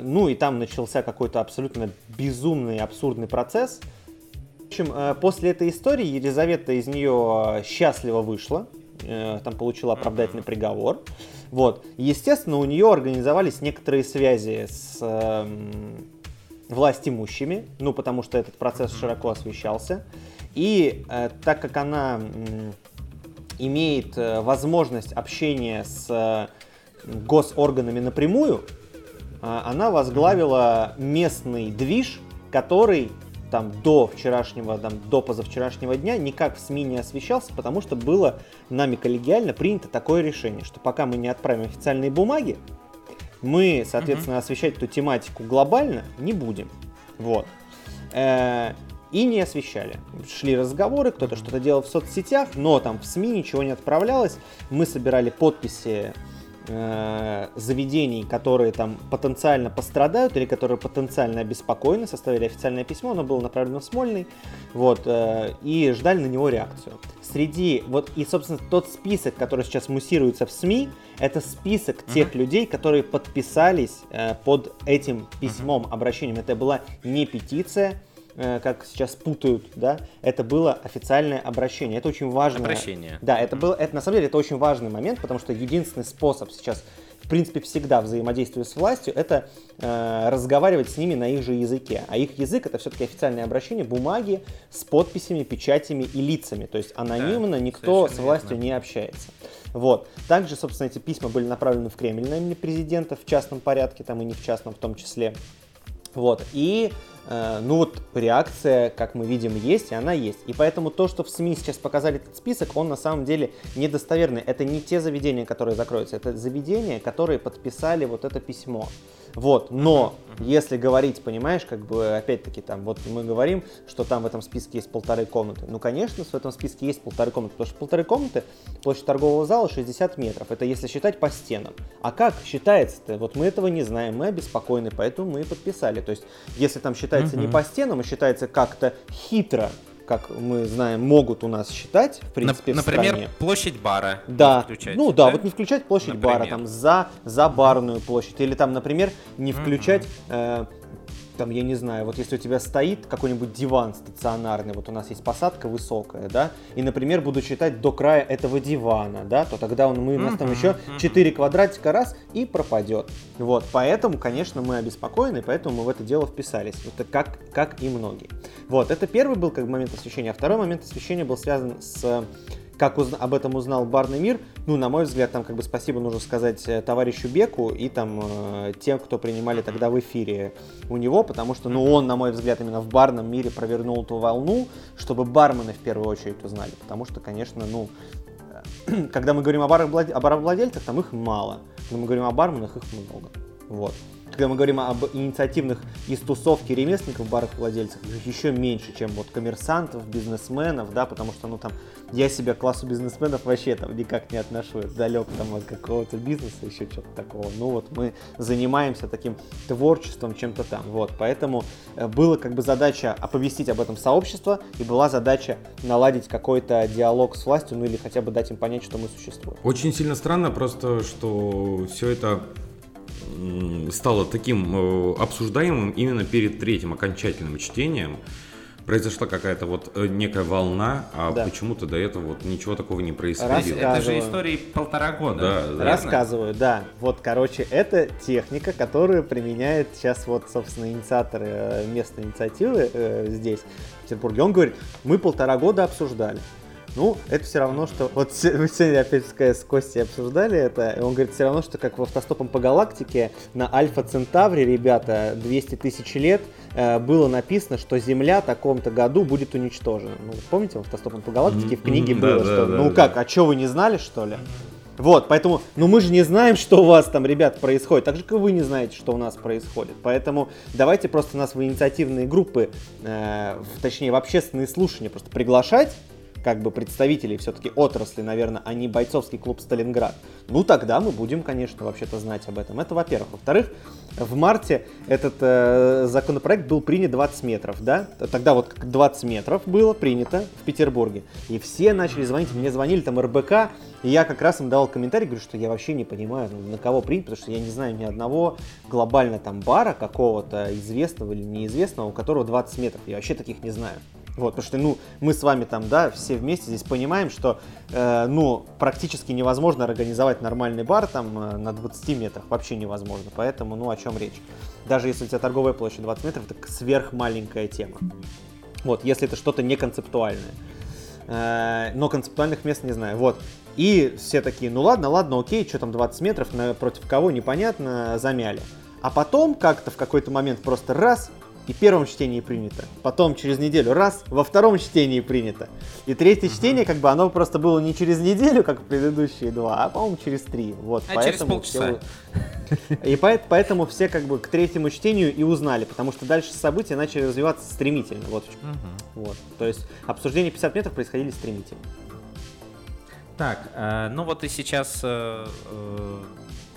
Ну и там начался какой-то абсолютно безумный, абсурдный процесс. В общем, э, после этой истории Елизавета из нее э, счастливо вышла, э, там получила оправдательный приговор. Вот. Естественно, у нее организовались некоторые связи с э, власть имущими, ну, потому что этот процесс широко освещался. И э, так как она э, имеет возможность общения с э, госорганами напрямую, она возглавила местный движ, который там до вчерашнего, там, до позавчерашнего дня никак в СМИ не освещался, потому что было нами коллегиально принято такое решение, что пока мы не отправим официальные бумаги, мы, соответственно, uh-huh. освещать эту тематику глобально не будем. Вот. Э, и не освещали. Шли разговоры, кто-то что-то делал в соцсетях, но там в СМИ ничего не отправлялось. Мы собирали подписи Э, заведений, которые там потенциально пострадают или которые потенциально обеспокоены, составили официальное письмо, оно было направлено в Смольный, вот, э, и ждали на него реакцию. Среди, вот, и, собственно, тот список, который сейчас муссируется в СМИ, это список uh-huh. тех людей, которые подписались э, под этим письмом, uh-huh. обращением. Это была не петиция, как сейчас путают, да, это было официальное обращение. Это очень важно. Обращение. Да, это было, это на самом деле это очень важный момент, потому что единственный способ сейчас, в принципе, всегда взаимодействия с властью, это э, разговаривать с ними на их же языке. А их язык это все-таки официальное обращение, бумаги с подписями, печатями и лицами. То есть анонимно да, никто с властью верно. не общается. Вот. Также, собственно, эти письма были направлены в Кремль на имени президента в частном порядке, там и не в частном в том числе. Вот. И э, ну вот реакция, как мы видим, есть, и она есть. И поэтому то, что в СМИ сейчас показали этот список, он на самом деле недостоверный. Это не те заведения, которые закроются, это заведения, которые подписали вот это письмо. Вот, но если говорить, понимаешь, как бы опять-таки там, вот мы говорим, что там в этом списке есть полторы комнаты. Ну, конечно, в этом списке есть полторы комнаты, потому что полторы комнаты, площадь торгового зала 60 метров. Это если считать по стенам. А как считается-то? Вот мы этого не знаем, мы обеспокоены, поэтому мы и подписали. То есть, если там считается не по стенам, а считается как-то хитро, как мы знаем, могут у нас считать, в принципе, Например, в стране. площадь бара. Да, включать, ну да, вот не включать площадь Например. бара, там, за, за барную площадь. Или там, например, не включать, э, там, я не знаю, вот если у тебя стоит какой-нибудь диван стационарный, вот у нас есть посадка высокая, да, и, например, буду считать до края этого дивана, да, то тогда он, мы, у нас там еще 4 квадратика раз и пропадет. Вот, поэтому, конечно, мы обеспокоены, поэтому мы в это дело вписались. Это как, как и многие. Вот, это первый был как бы момент освещения, а второй момент освещения был связан с как узна- об этом узнал барный мир, ну, на мой взгляд, там как бы спасибо нужно сказать э, товарищу Беку и там э, тем, кто принимали тогда в эфире у него, потому что, ну, он, на мой взгляд, именно в барном мире провернул ту волну, чтобы бармены в первую очередь узнали, потому что, конечно, ну, э, когда мы говорим о баровладельцах, там их мало, когда мы говорим о барменах, их много, вот. Когда мы говорим об инициативных из тусовки ремесленников, барах владельцев, их еще меньше, чем вот коммерсантов, бизнесменов, да, потому что, ну, там, я себя к классу бизнесменов вообще там никак не отношу, далек там от какого-то бизнеса, еще что-то такого. Ну, вот мы занимаемся таким творчеством, чем-то там, вот, поэтому э, была как бы задача оповестить об этом сообщество, и была задача наладить какой-то диалог с властью, ну, или хотя бы дать им понять, что мы существуем. Очень сильно странно просто, что все это стало таким э, обсуждаемым именно перед третьим окончательным чтением. Произошла какая-то вот э, некая волна, а Да. почему-то до этого вот ничего такого не происходило. Это же истории полтора года. Да, да. верно? Рассказываю, да. Вот, короче, это техника, которую применяет сейчас вот, собственно, инициаторы э, местной инициативы э, здесь, в Петербурге. Он говорит, мы полтора года обсуждали. Ну, это все равно, что... Вот мы сегодня опять с Костей обсуждали это. и Он говорит, все равно, что как в автостопом по галактике на Альфа Центавре, ребята, 200 тысяч лет э, было написано, что Земля в таком-то году будет уничтожена. Ну, помните, в автостопом по галактике в книге было, да, что... да, ну да, как, а что, вы не знали, что ли? Вот, поэтому, ну мы же не знаем, что у вас там, ребят, происходит, так же, как и вы не знаете, что у нас происходит. Поэтому давайте просто нас в инициативные группы, э, в- точнее, в общественные слушания просто приглашать, как бы представителей все-таки отрасли, наверное, а не бойцовский клуб Сталинград. Ну тогда мы будем, конечно, вообще-то знать об этом. Это во-первых. Во-вторых, в марте этот э, законопроект был принят 20 метров, да? Тогда вот как 20 метров было принято в Петербурге. И все начали звонить, мне звонили там РБК, и я как раз им давал комментарий, говорю, что я вообще не понимаю, ну, на кого принят, потому что я не знаю ни одного глобально там бара какого-то известного или неизвестного, у которого 20 метров. Я вообще таких не знаю. Вот, потому что, ну, мы с вами там, да, все вместе здесь понимаем, что, э, ну, практически невозможно организовать нормальный бар там э, на 20 метрах, вообще невозможно. Поэтому, ну, о чем речь? Даже если у тебя торговая площадь 20 метров, это сверхмаленькая тема. Вот, если это что-то неконцептуальное. Э, но концептуальных мест не знаю. Вот. И все такие, ну ладно, ладно, окей, что там 20 метров, против кого, непонятно, замяли. А потом как-то в какой-то момент просто раз, и в первом чтении принято. Потом через неделю раз, во втором чтении принято. И третье чтение, как бы, оно просто было не через неделю, как предыдущие два, а, по-моему, через три. Вот, А через полчаса. все- и поэт- поэтому все как бы к третьему чтению и узнали, потому что дальше события начали развиваться стремительно. Вот, чем. вот. То есть обсуждения 50 метров происходили стремительно. Так, э, ну вот и сейчас э, э,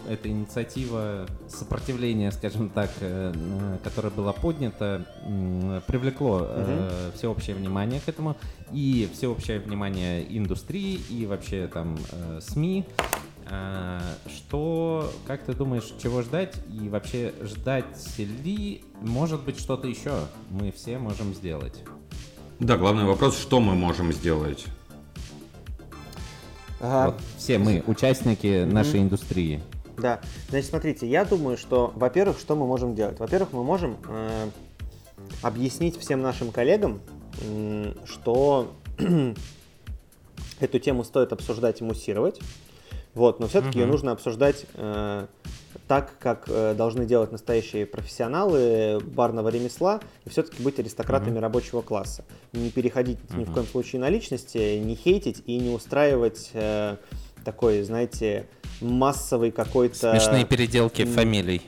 эта инициатива сопротивления, скажем так, э, э, которая была поднята, привлекло э, всеобщее внимание к этому и всеобщее внимание индустрии и вообще там СМИ. Э, Что, как ты думаешь, чего ждать и вообще ждать ли, может быть, что-то еще мы все можем сделать? Да, главный вопрос, что мы можем сделать? Ага. Вот все мы, участники нашей индустрии. Да, значит, смотрите, я думаю, что, во-первых, что мы можем делать? Во-первых, мы можем э, объяснить всем нашим коллегам, м, что эту тему стоит обсуждать и муссировать. Вот, но все-таки ее нужно обсуждать э, так, как э, должны делать настоящие профессионалы барного ремесла, и все-таки быть аристократами mm-hmm. рабочего класса. Не переходить mm-hmm. ни в коем случае на личности, не хейтить и не устраивать э, такой, знаете, массовый какой-то... Смешные переделки фамилий.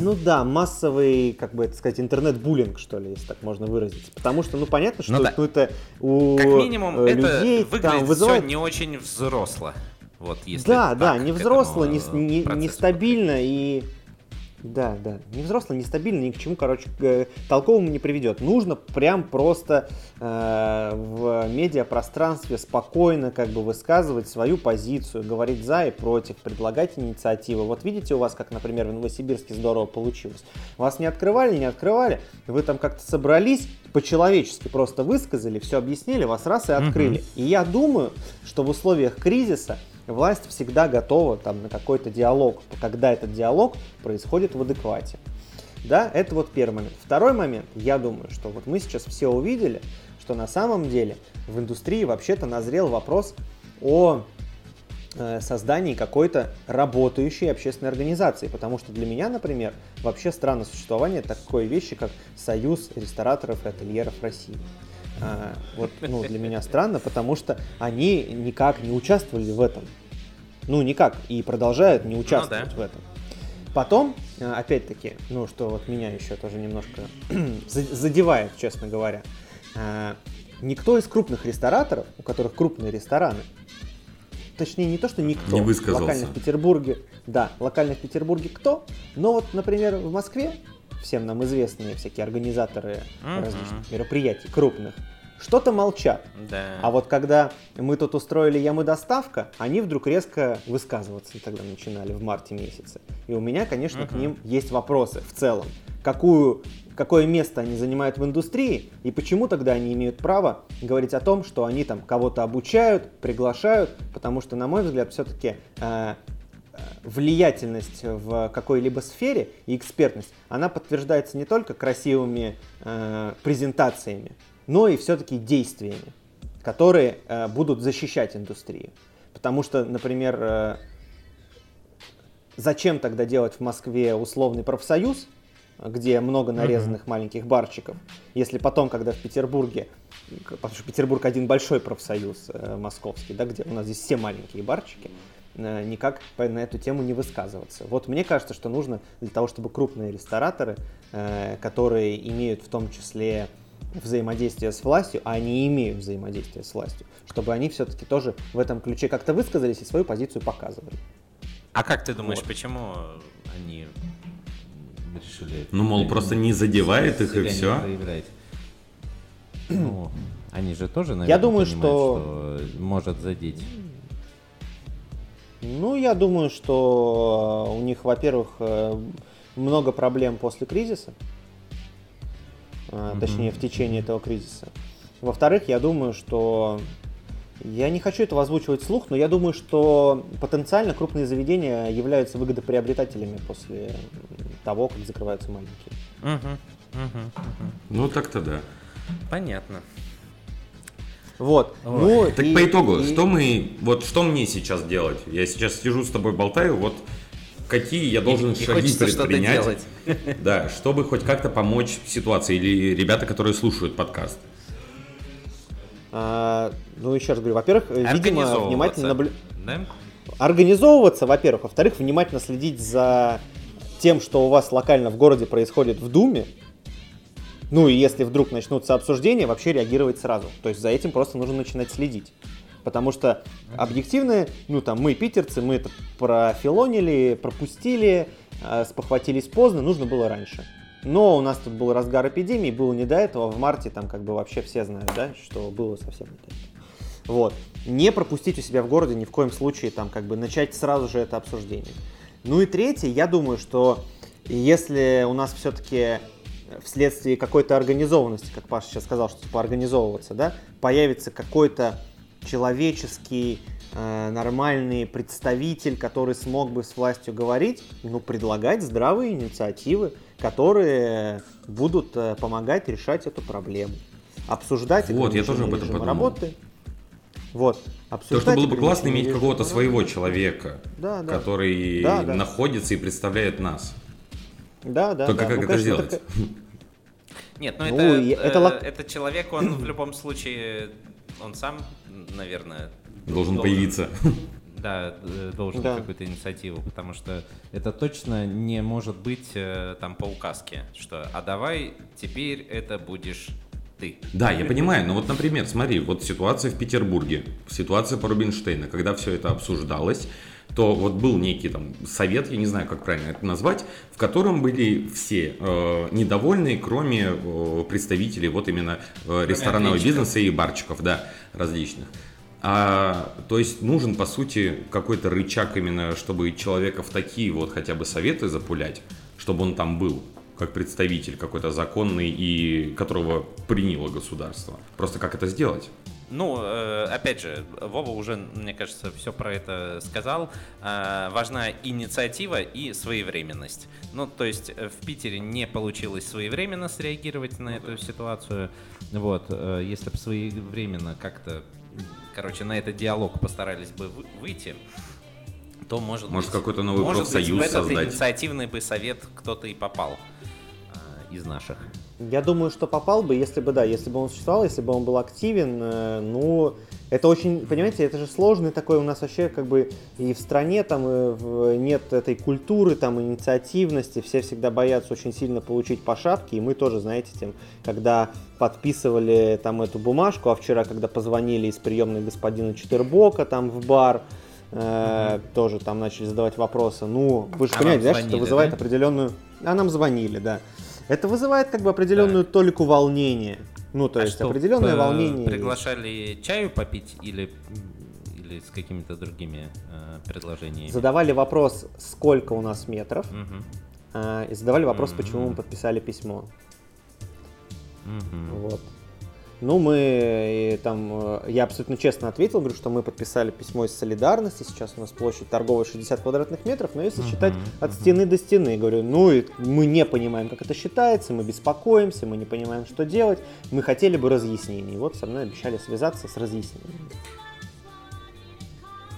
Ну да, массовый, как бы это сказать, интернет-буллинг, что ли, если так можно выразить. Потому что, ну понятно, что ну, да. ну, это у Как минимум, э, людей это выглядит там вызывает... все не очень взросло. Вот, если да, да, не взросло, не, не, нестабильно и да, да. Не взрослый, нестабильно, ни к чему, короче, к толковому не приведет. Нужно прям просто э, в медиапространстве спокойно как бы высказывать свою позицию, говорить за и против, предлагать инициативы. Вот видите у вас, как, например, в Новосибирске здорово получилось. Вас не открывали, не открывали, вы там как-то собрались, по-человечески просто высказали, все объяснили, вас раз и открыли. Угу. И я думаю, что в условиях кризиса власть всегда готова там, на какой-то диалог, когда этот диалог происходит в адеквате. Да, это вот первый момент. Второй момент, я думаю, что вот мы сейчас все увидели, что на самом деле в индустрии вообще-то назрел вопрос о э, создании какой-то работающей общественной организации. Потому что для меня, например, вообще странно существование такой вещи, как Союз рестораторов и ательеров России. А, вот ну, для меня странно, потому что они никак не участвовали в этом. Ну, никак. И продолжают не участвовать ну, да. в этом. Потом, а, опять-таки, ну, что вот меня еще тоже немножко задевает, честно говоря, а, никто из крупных рестораторов, у которых крупные рестораны, точнее, не то, что никто, не высказался. локально в Петербурге, да, локально в Петербурге кто, но вот, например, в Москве всем нам известные всякие организаторы uh-huh. различных мероприятий крупных, что-то молчат. Да. А вот когда мы тут устроили ямы доставка, они вдруг резко высказываться тогда начинали в марте месяце. И у меня, конечно, uh-huh. к ним есть вопросы в целом. Какую, какое место они занимают в индустрии и почему тогда они имеют право говорить о том, что они там кого-то обучают, приглашают, потому что, на мой взгляд, все-таки э, влиятельность в какой-либо сфере и экспертность, она подтверждается не только красивыми э, презентациями, но и все-таки действиями, которые э, будут защищать индустрию. Потому что, например, э, зачем тогда делать в Москве условный профсоюз, где много нарезанных mm-hmm. маленьких барчиков, если потом, когда в Петербурге, потому что Петербург один большой профсоюз э, московский, да, где у нас здесь все маленькие барчики, Э, никак на эту тему не высказываться. Вот мне кажется, что нужно для того, чтобы крупные рестораторы, э, которые имеют в том числе взаимодействие с властью, а они имеют взаимодействие с властью, чтобы они все-таки тоже в этом ключе как-то высказались и свою позицию показывали. А как ты думаешь, вот. почему они решили... Ну, мол, просто не задевает их и все? Ну, они же тоже, наверное, Я думаю, что... что может задеть. Ну, я думаю, что у них, во-первых, э, много проблем после кризиса, mm-hmm. точнее, в течение этого кризиса. Во-вторых, я думаю, что я не хочу это озвучивать вслух, но я думаю, что потенциально крупные заведения являются выгодоприобретателями после того, как закрываются маленькие. Угу, угу, угу. Ну так-то да. Понятно. Вот. Ну, так и, по итогу, и... что мы, вот что мне сейчас делать? Я сейчас сижу с тобой болтаю, вот какие я должен и, шаги и предпринять, да, чтобы хоть как-то помочь ситуации или ребята, которые слушают подкаст. А, ну еще раз говорю, во-первых, видимо, внимательно наблюдать. Да? Организовываться, во-первых, во-вторых, внимательно следить за тем, что у вас локально в городе происходит в Думе, ну и если вдруг начнутся обсуждения, вообще реагировать сразу. То есть за этим просто нужно начинать следить. Потому что объективно, ну там мы питерцы, мы это профилонили, пропустили, э, спохватились поздно, нужно было раньше. Но у нас тут был разгар эпидемии, было не до этого, в марте там как бы вообще все знают, да, что было совсем не до этого. Вот. Не пропустить у себя в городе ни в коем случае там как бы начать сразу же это обсуждение. Ну и третье, я думаю, что если у нас все-таки вследствие какой-то организованности, как Паша сейчас сказал, что типа организовываться, да, появится какой-то человеческий, э, нормальный представитель, который смог бы с властью говорить, ну, предлагать здравые инициативы, которые будут э, помогать решать эту проблему. Обсуждать вот, я тоже об этом подумал. работы. Вот. То, что было бы классно иметь какого-то своего человека, да, да. который да, да. находится и представляет нас. Да, да. Только да. как ну, это конечно, сделать? Только... Нет, ну, ну это, это, э, это человек, он в любом случае, он сам, наверное, должен, должен появиться. Да, э, должен да. какую-то инициативу, потому что это точно не может быть э, там по указке, что «а давай теперь это будешь ты. Да, я понимаю, но вот, например, смотри, вот ситуация в Петербурге, ситуация по Рубинштейну, когда все это обсуждалось, то вот был некий там совет, я не знаю, как правильно это назвать, в котором были все э, недовольны, кроме э, представителей вот именно э, ресторанного бизнеса и барчиков, да, различных. А, то есть нужен, по сути, какой-то рычаг именно, чтобы человека в такие вот хотя бы советы запулять, чтобы он там был как представитель какой-то законный и которого приняло государство. Просто как это сделать? Ну, э, опять же, Вова уже, мне кажется, все про это сказал. Э, важна инициатива и своевременность. Ну, то есть э, в Питере не получилось своевременно среагировать на эту ситуацию. Вот, если бы своевременно как-то короче, на этот диалог постарались бы выйти, то может Может какой-то новый может профсоюз быть, в этот создать. инициативный бы совет кто-то и попал из наших. Я думаю, что попал бы, если бы, да, если бы он существовал, если бы он был активен, э, ну, это очень, понимаете, это же сложный такой у нас вообще как бы и в стране там и нет этой культуры, там инициативности, все всегда боятся очень сильно получить по шапке, и мы тоже, знаете, тем, когда подписывали там эту бумажку, а вчера, когда позвонили из приемной господина Четырбока там в бар, э, тоже там начали задавать вопросы, ну, вы же а понимаете, да, что это вызывает да? определенную... А нам звонили, да. Это вызывает как бы определенную да. толику волнения. Ну, то а есть что, определенное волнение. Приглашали чаю попить или, или с какими-то другими э, предложениями? Задавали вопрос, сколько у нас метров, угу. э, и задавали вопрос, угу. почему мы подписали письмо. Угу. Вот. Ну, мы там, э, я абсолютно честно ответил, говорю, что мы подписали письмо из солидарности, сейчас у нас площадь торговая 60 квадратных метров, но если uh-huh, считать от uh-huh. стены до стены, говорю, ну, и мы не понимаем, как это считается, мы беспокоимся, мы не понимаем, что делать, мы хотели бы разъяснений. Вот со мной обещали связаться с разъяснениями.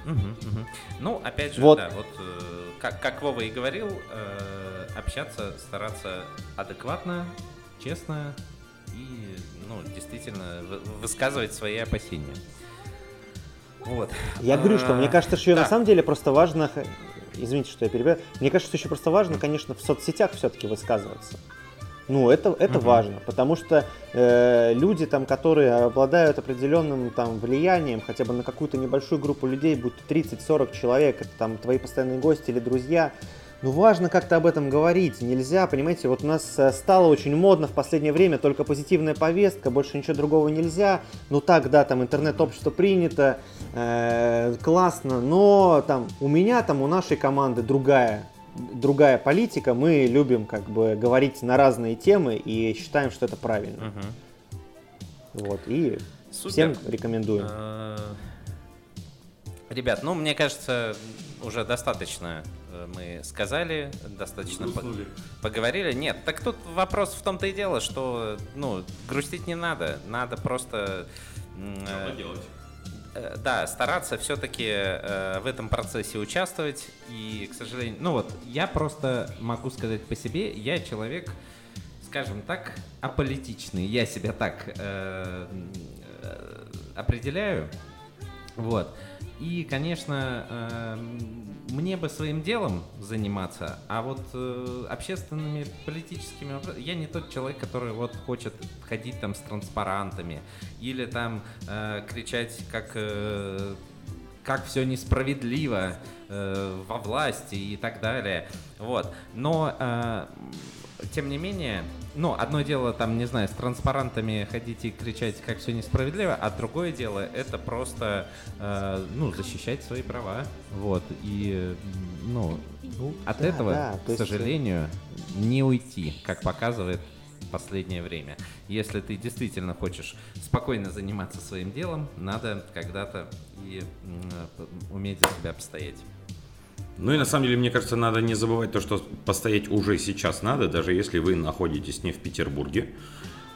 Угу, угу. Ну, опять же, вот. да, вот э, как, как Вова и говорил, э, общаться, стараться адекватно, честно, и ну, действительно высказывать свои опасения. Вот. Я говорю, что мне кажется, что да. на самом деле просто важно, извините, что я перебиваю, мне кажется, что еще просто важно, конечно, в соцсетях все-таки высказываться. Ну, это, это угу. важно, потому что э, люди, там, которые обладают определенным там, влиянием хотя бы на какую-то небольшую группу людей, будь то 30-40 человек, это там твои постоянные гости или друзья, ну, важно как-то об этом говорить. Нельзя, понимаете, вот у нас э, стало очень модно в последнее время только позитивная повестка, больше ничего другого нельзя. Ну так, да, там интернет-общество принято, э, классно, но там у меня, там у нашей команды другая другая политика, мы любим как бы говорить на разные темы и считаем, что это правильно. Угу. Вот, и Супер. всем рекомендуем. Э, ребят, ну, мне кажется, уже достаточно мы сказали, достаточно по поговорили. Нет, так тут вопрос в том-то и дело, что ну, грустить не надо, надо просто... Э, делать? Э, да, стараться все-таки э, в этом процессе участвовать. И, к сожалению, ну вот, я просто могу сказать по себе, я человек, скажем так, аполитичный. Я себя так э, э, определяю. Вот. И, конечно, э, мне бы своим делом заниматься, а вот э, общественными политическими вопросами я не тот человек, который вот хочет ходить там с транспарантами или там э, кричать как э, как все несправедливо э, во власти и так далее. Вот. Но э, тем не менее, ну, одно дело, там, не знаю, с транспарантами ходить и кричать, как все несправедливо, а другое дело, это просто, э, ну, защищать свои права, вот, и, ну, ну от да, этого, да, к сожалению, не уйти, как показывает последнее время. Если ты действительно хочешь спокойно заниматься своим делом, надо когда-то и э, уметь за себя постоять. Ну и на самом деле, мне кажется, надо не забывать то, что постоять уже сейчас надо, даже если вы находитесь не в Петербурге.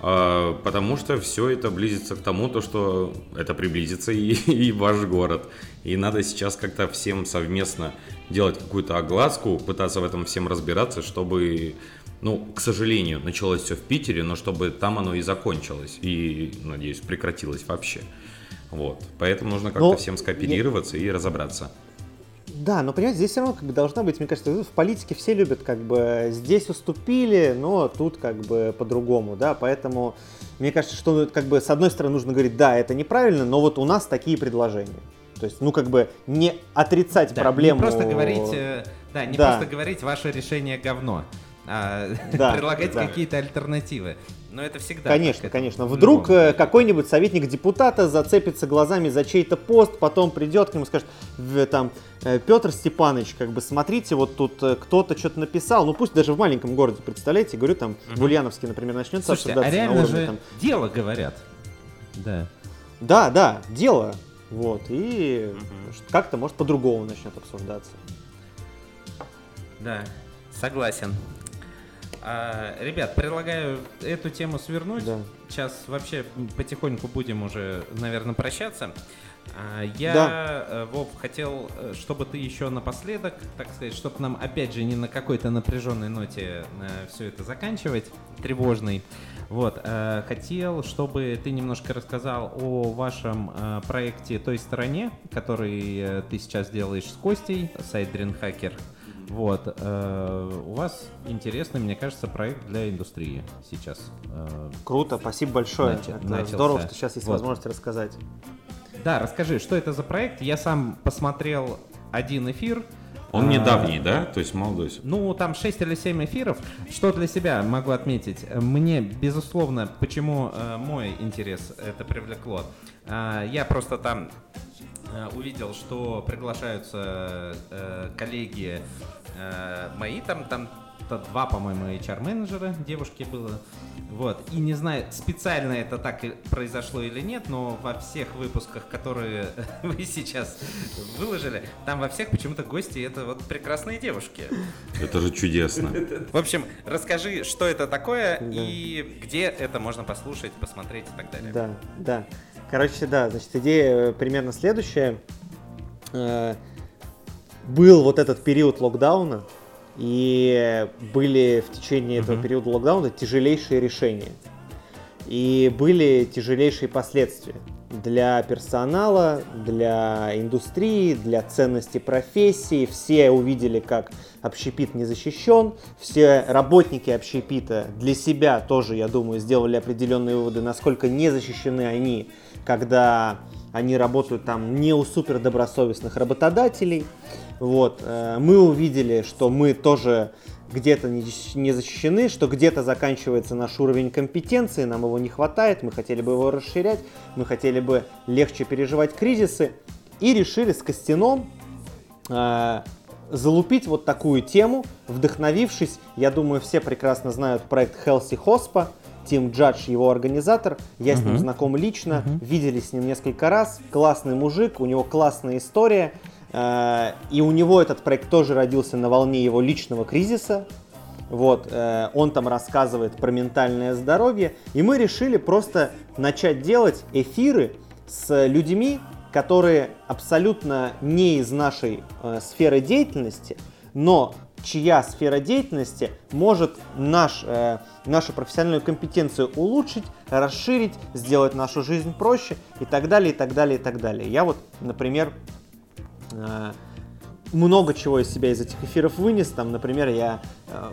А, потому что все это близится к тому, то, что это приблизится и, и ваш город. И надо сейчас как-то всем совместно делать какую-то огласку, пытаться в этом всем разбираться, чтобы, ну, к сожалению, началось все в Питере, но чтобы там оно и закончилось, и, надеюсь, прекратилось вообще. Вот. Поэтому нужно как-то но всем скооперироваться я... и разобраться. Да, но понимаете, здесь все равно как бы должна быть, мне кажется, в политике все любят как бы здесь уступили, но тут как бы по-другому, да, поэтому мне кажется, что как бы с одной стороны нужно говорить, да, это неправильно, но вот у нас такие предложения. То есть, ну как бы не отрицать да, проблему. Не просто говорить, э, да, не да. просто говорить ваше решение говно, а да, предлагать да. какие-то альтернативы. Но это всегда. Конечно, так, конечно. Вдруг ну, какой-нибудь советник депутата зацепится глазами за чей-то пост, потом придет к нему и скажет, там, э, Петр Степанович, как бы смотрите, вот тут э, кто-то что-то написал, ну пусть даже в маленьком городе, представляете, говорю, там, угу. в Ульяновске, например, начнется Слушайте, обсуждаться а реально на уровне, же там... дело говорят. Да. Да, да, дело. Вот, и угу. как-то, может, по-другому начнет обсуждаться. Да, согласен. А, ребят, предлагаю эту тему свернуть. Да. Сейчас вообще потихоньку будем уже, наверное, прощаться. А, я, да. Э, Вов, хотел, э, чтобы ты еще напоследок, так сказать, чтобы нам, опять же, не на какой-то напряженной ноте э, все это заканчивать, тревожной. Вот, хотел, чтобы ты немножко рассказал о вашем проекте «Той стороне», который ты сейчас делаешь с Костей, сайт Hacker. Вот. Э, у вас интересный, мне кажется, проект для индустрии сейчас. Э, Круто, спасибо большое. Это начался. Здорово, что сейчас есть вот. возможность рассказать. Да, расскажи, что это за проект? Я сам посмотрел один эфир. Он а, недавний, да? То есть молодой? Ну, там 6 или 7 эфиров. Что для себя могу отметить? Мне, безусловно, почему э, мой интерес это привлекло. Э, я просто там э, увидел, что приглашаются э, коллеги Э, мои там, там два, по-моему, HR-менеджера, девушки было. Вот. И не знаю, специально это так и произошло или нет, но во всех выпусках, которые вы сейчас выложили, там во всех почему-то гости это вот прекрасные девушки. Это же чудесно. В общем, расскажи, что это такое да. и где это можно послушать, посмотреть и так далее. Да, да. Короче, да, значит, идея примерно следующая. Был вот этот период локдауна, и были в течение этого периода локдауна тяжелейшие решения. И были тяжелейшие последствия для персонала, для индустрии, для ценности профессии. Все увидели, как общепит не защищен. Все работники общепита для себя тоже, я думаю, сделали определенные выводы, насколько не защищены они, когда они работают там не у супердобросовестных работодателей. Вот, э, мы увидели, что мы тоже где-то не защищены, что где-то заканчивается наш уровень компетенции, нам его не хватает, мы хотели бы его расширять, мы хотели бы легче переживать кризисы, и решили с Костяном э, залупить вот такую тему, вдохновившись, я думаю, все прекрасно знают проект Healthy Hospa, Тим Джадж, его организатор, я с ним знаком лично, uh-huh. виделись с ним несколько раз, классный мужик, у него классная история, и у него этот проект тоже родился на волне его личного кризиса. Вот, э, он там рассказывает про ментальное здоровье. И мы решили просто начать делать эфиры с людьми, которые абсолютно не из нашей э, сферы деятельности, но чья сфера деятельности может наш, э, нашу профессиональную компетенцию улучшить, расширить, сделать нашу жизнь проще и так далее, и так далее, и так далее. Я вот, например, Э, много чего из себя из этих эфиров вынес. Там, например, я э,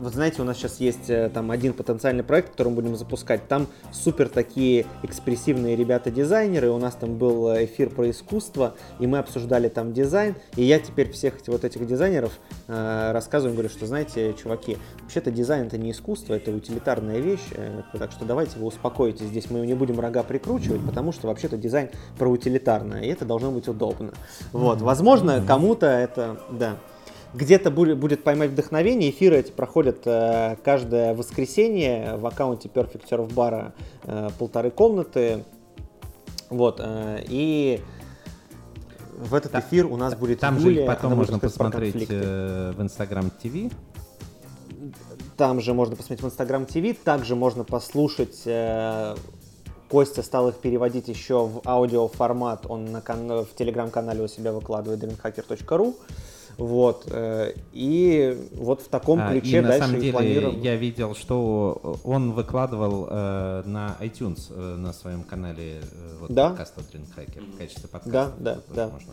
вот знаете, у нас сейчас есть э, там один потенциальный проект, который мы будем запускать. Там супер такие экспрессивные ребята-дизайнеры. У нас там был э, эфир про искусство, и мы обсуждали там дизайн. И я теперь всех вот этих дизайнеров э, рассказываю, говорю, что знаете, чуваки, вообще-то дизайн это не искусство, это утилитарная вещь. Э, так что давайте вы успокойтесь. Здесь мы не будем рога прикручивать, потому что вообще-то дизайн про утилитарное, и это должно быть удобно. Вот, возможно, кому-то это, да. Где-то будет поймать вдохновение. Эфиры эти проходят э, каждое воскресенье в аккаунте Perfect Surf Bar э, полторы комнаты. Вот. Э, и в этот эфир у нас будет Там Юлия, же потом можно посмотреть э, в Instagram TV. там же можно посмотреть в Instagram TV, также можно послушать э, Костя стал их переводить еще в аудиоформат, он на кан- в телеграм-канале у себя выкладывает dreamhacker.ru. Вот. Э, и вот в таком А, ключе и на дальше самом деле планируем. я видел, что он выкладывал э, на iTunes э, на своем канале э, вот, Да. подкаста Hacker в качестве подкаста. Да, да, да. Можно,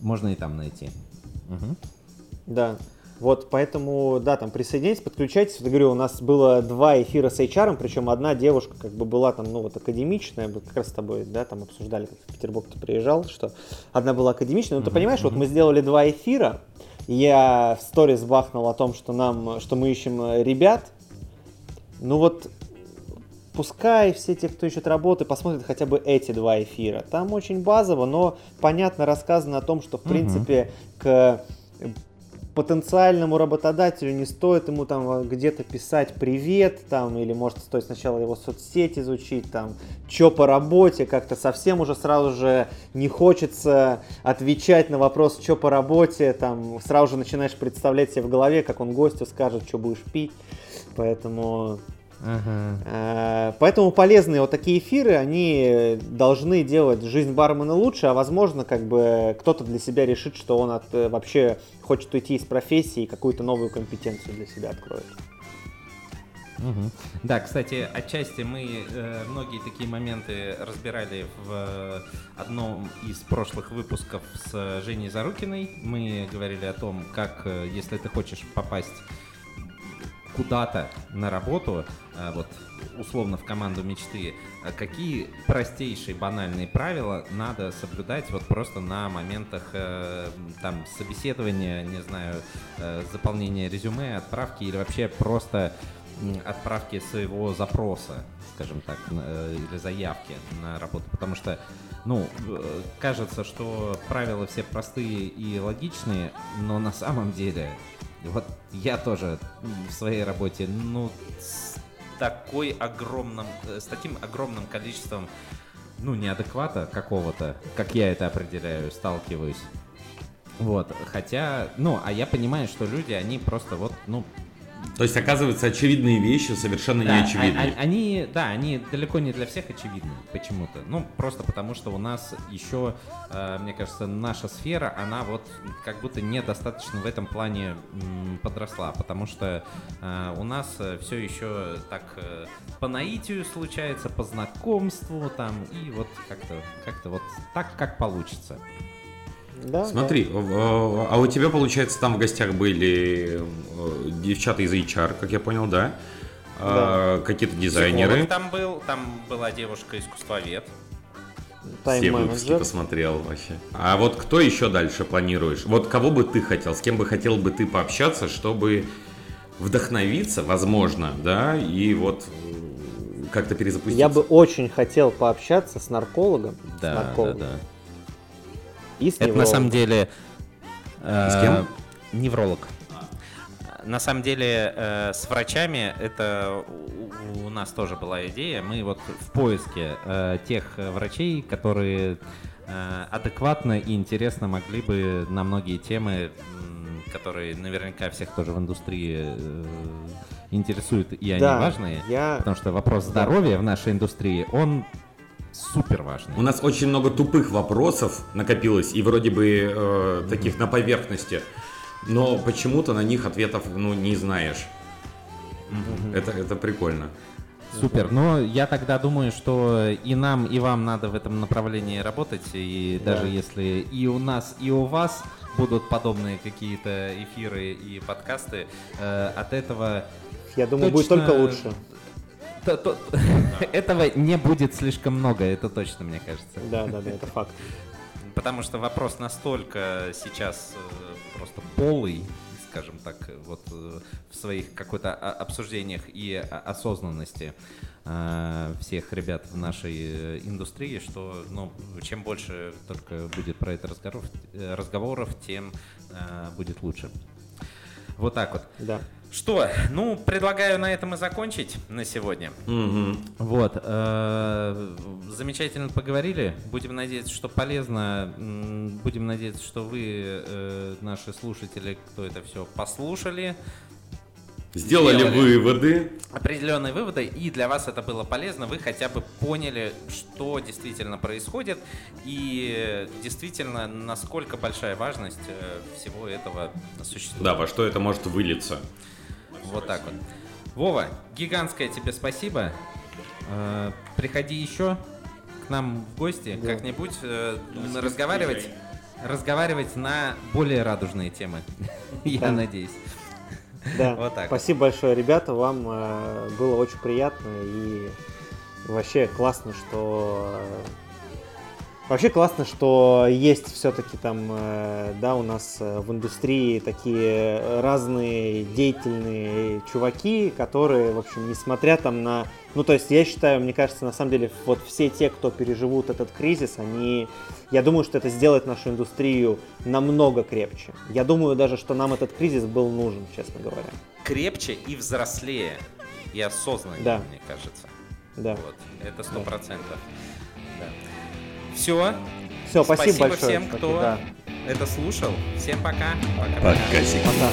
можно и там найти. Мгм. Да. Вот, поэтому, да, там присоединяйтесь, подключайтесь. Вот, я говорю, у нас было два эфира с HR, причем одна девушка как бы была там, ну, вот академичная, мы как раз с тобой, да, там обсуждали, как в Петербург ты приезжал, что одна была академичная. Ну, ты понимаешь, вот мы сделали два эфира, я в сторис бахнул о том, что нам, что мы ищем э, ребят. Ну вот, пускай все те, кто ищет работы, посмотрят хотя бы эти два эфира. Там очень базово, но понятно рассказано о том, что, в принципе, к потенциальному работодателю не стоит ему там э, где-то писать привет там или может стоит сначала его соцсеть изучить там что по работе как-то совсем уже сразу же не хочется отвечать на вопрос что по работе там сразу же начинаешь представлять себе в голове как он гостю скажет что будешь пить. Поэтому Ага. Э, Поэтому полезные вот такие эфиры, они должны делать жизнь бармена лучше, а возможно, как бы кто-то для себя решит, что он от, э, вообще хочет уйти из профессии и какую-то новую компетенцию для себя откроет. Мгм. Да, кстати, отчасти мы э, многие такие моменты разбирали в э, одном из прошлых выпусков с Женей Зарукиной. Мы говорили о том, как, э, если ты хочешь попасть куда-то на работу, э, вот условно в команду мечты, э, какие простейшие банальные правила надо соблюдать вот просто на моментах э, там собеседования, не знаю, заполнения резюме, отправки или вообще просто отправки своего запроса, скажем так, или заявки на работу, потому что, ну, кажется, что правила все простые и логичные, но на самом деле, вот я тоже в своей работе, ну, с такой огромным, э, с таким огромным количеством, ну, неадеквата какого-то, как я это определяю, сталкиваюсь. Вот, хотя, ну, а я понимаю, что люди, они просто вот, ну, То есть, оказывается, очевидные вещи совершенно да, не очевидны. а- а- они, да, они далеко не для всех очевидны почему-то. Ну, просто потому что у нас еще, э, мне кажется, наша сфера, она вот как будто недостаточно в этом плане подросла, потому что э, у нас все еще так э, по наитию случается, по знакомству там, и вот как-то как вот так, как получится. Да, Смотри, э, а у тебя, получается, там в гостях были э, девчата из HR, как я понял, да? А, Какие-то дизайнеры. Психолог там был, там была девушка-искусствовед. да. Все выпуски посмотрел вообще. А вот кто еще дальше планируешь? Вот кого бы ты хотел, с кем бы хотел бы ты пообщаться, чтобы вдохновиться, возможно, да, и вот э, как-то перезапуститься? Я бы очень хотел пообщаться с наркологом. с Да, да, наркологом да. И с Это на самом деле... э, С кем? Невролог. На самом деле, э, с врачами это у, у нас тоже была идея. Мы вот в поиске э, тех врачей, которые э, адекватно и интересно могли бы на многие темы, которые наверняка всех тоже в индустрии э, интересуют, и они Да, важные. я- Потому что вопрос здоровья в нашей индустрии, он супер важный. У нас очень много тупых вопросов накопилось, и вроде бы э, таких на поверхности, но почему-то на них ответов ну, не знаешь. Это, это прикольно. Супер. Но я тогда думаю, что и нам, и вам надо в этом направлении работать. И Да. даже если и у нас, и у вас будут подобные какие-то эфиры и подкасты, э, от этого Я думаю, будет точно- только лучше. То- то- этого не будет слишком много, это точно, мне кажется. Да, да, да, это факт. Потому что вопрос настолько сейчас э, просто полый, скажем так, вот э, в своих какой-то обсуждениях и осознанности э, всех ребят в нашей индустрии, что ну, чем больше только будет про это разговоров, разговоров тем будет лучше. Вот так вот. Да. Что, ну, предлагаю на этом и закончить на сегодня. Мгм. Вот, э, замечательно поговорили. Будем надеяться, что полезно. Будем надеяться, что вы, э, наши слушатели, кто это все послушали. Сделали сделали выводы. определенные выводы, и для вас это было полезно, вы хотя бы поняли, что действительно происходит, и действительно, насколько большая важность э, всего этого существует. Да, во что это может вылиться. Вот так вот. Вова, гигантское тебе спасибо. Э, Приходи еще к нам в гости Да. как-нибудь э, разговаривать, разговаривать на более радужные темы. Я Да. надеюсь. Да. Вот так. Спасибо большое, ребята. Вам э, было очень приятно и вообще классно, что вообще классно, что есть все-таки там, э, да, у нас э, в индустрии такие разные деятельные чуваки, которые, в общем, несмотря там на, ну то есть я считаю, мне кажется, на самом деле вот все те, кто переживут этот кризис, они, я думаю, что это сделает нашу индустрию намного крепче. Я думаю даже, что нам этот кризис был нужен, честно говоря. Крепче и взрослее. И осознаннее, Да. мне кажется. Да. Вот. Это сто процентов. Все. Все, спасибо, большое. всем, кто да. это слушал. Всем пока. Пока, Пока.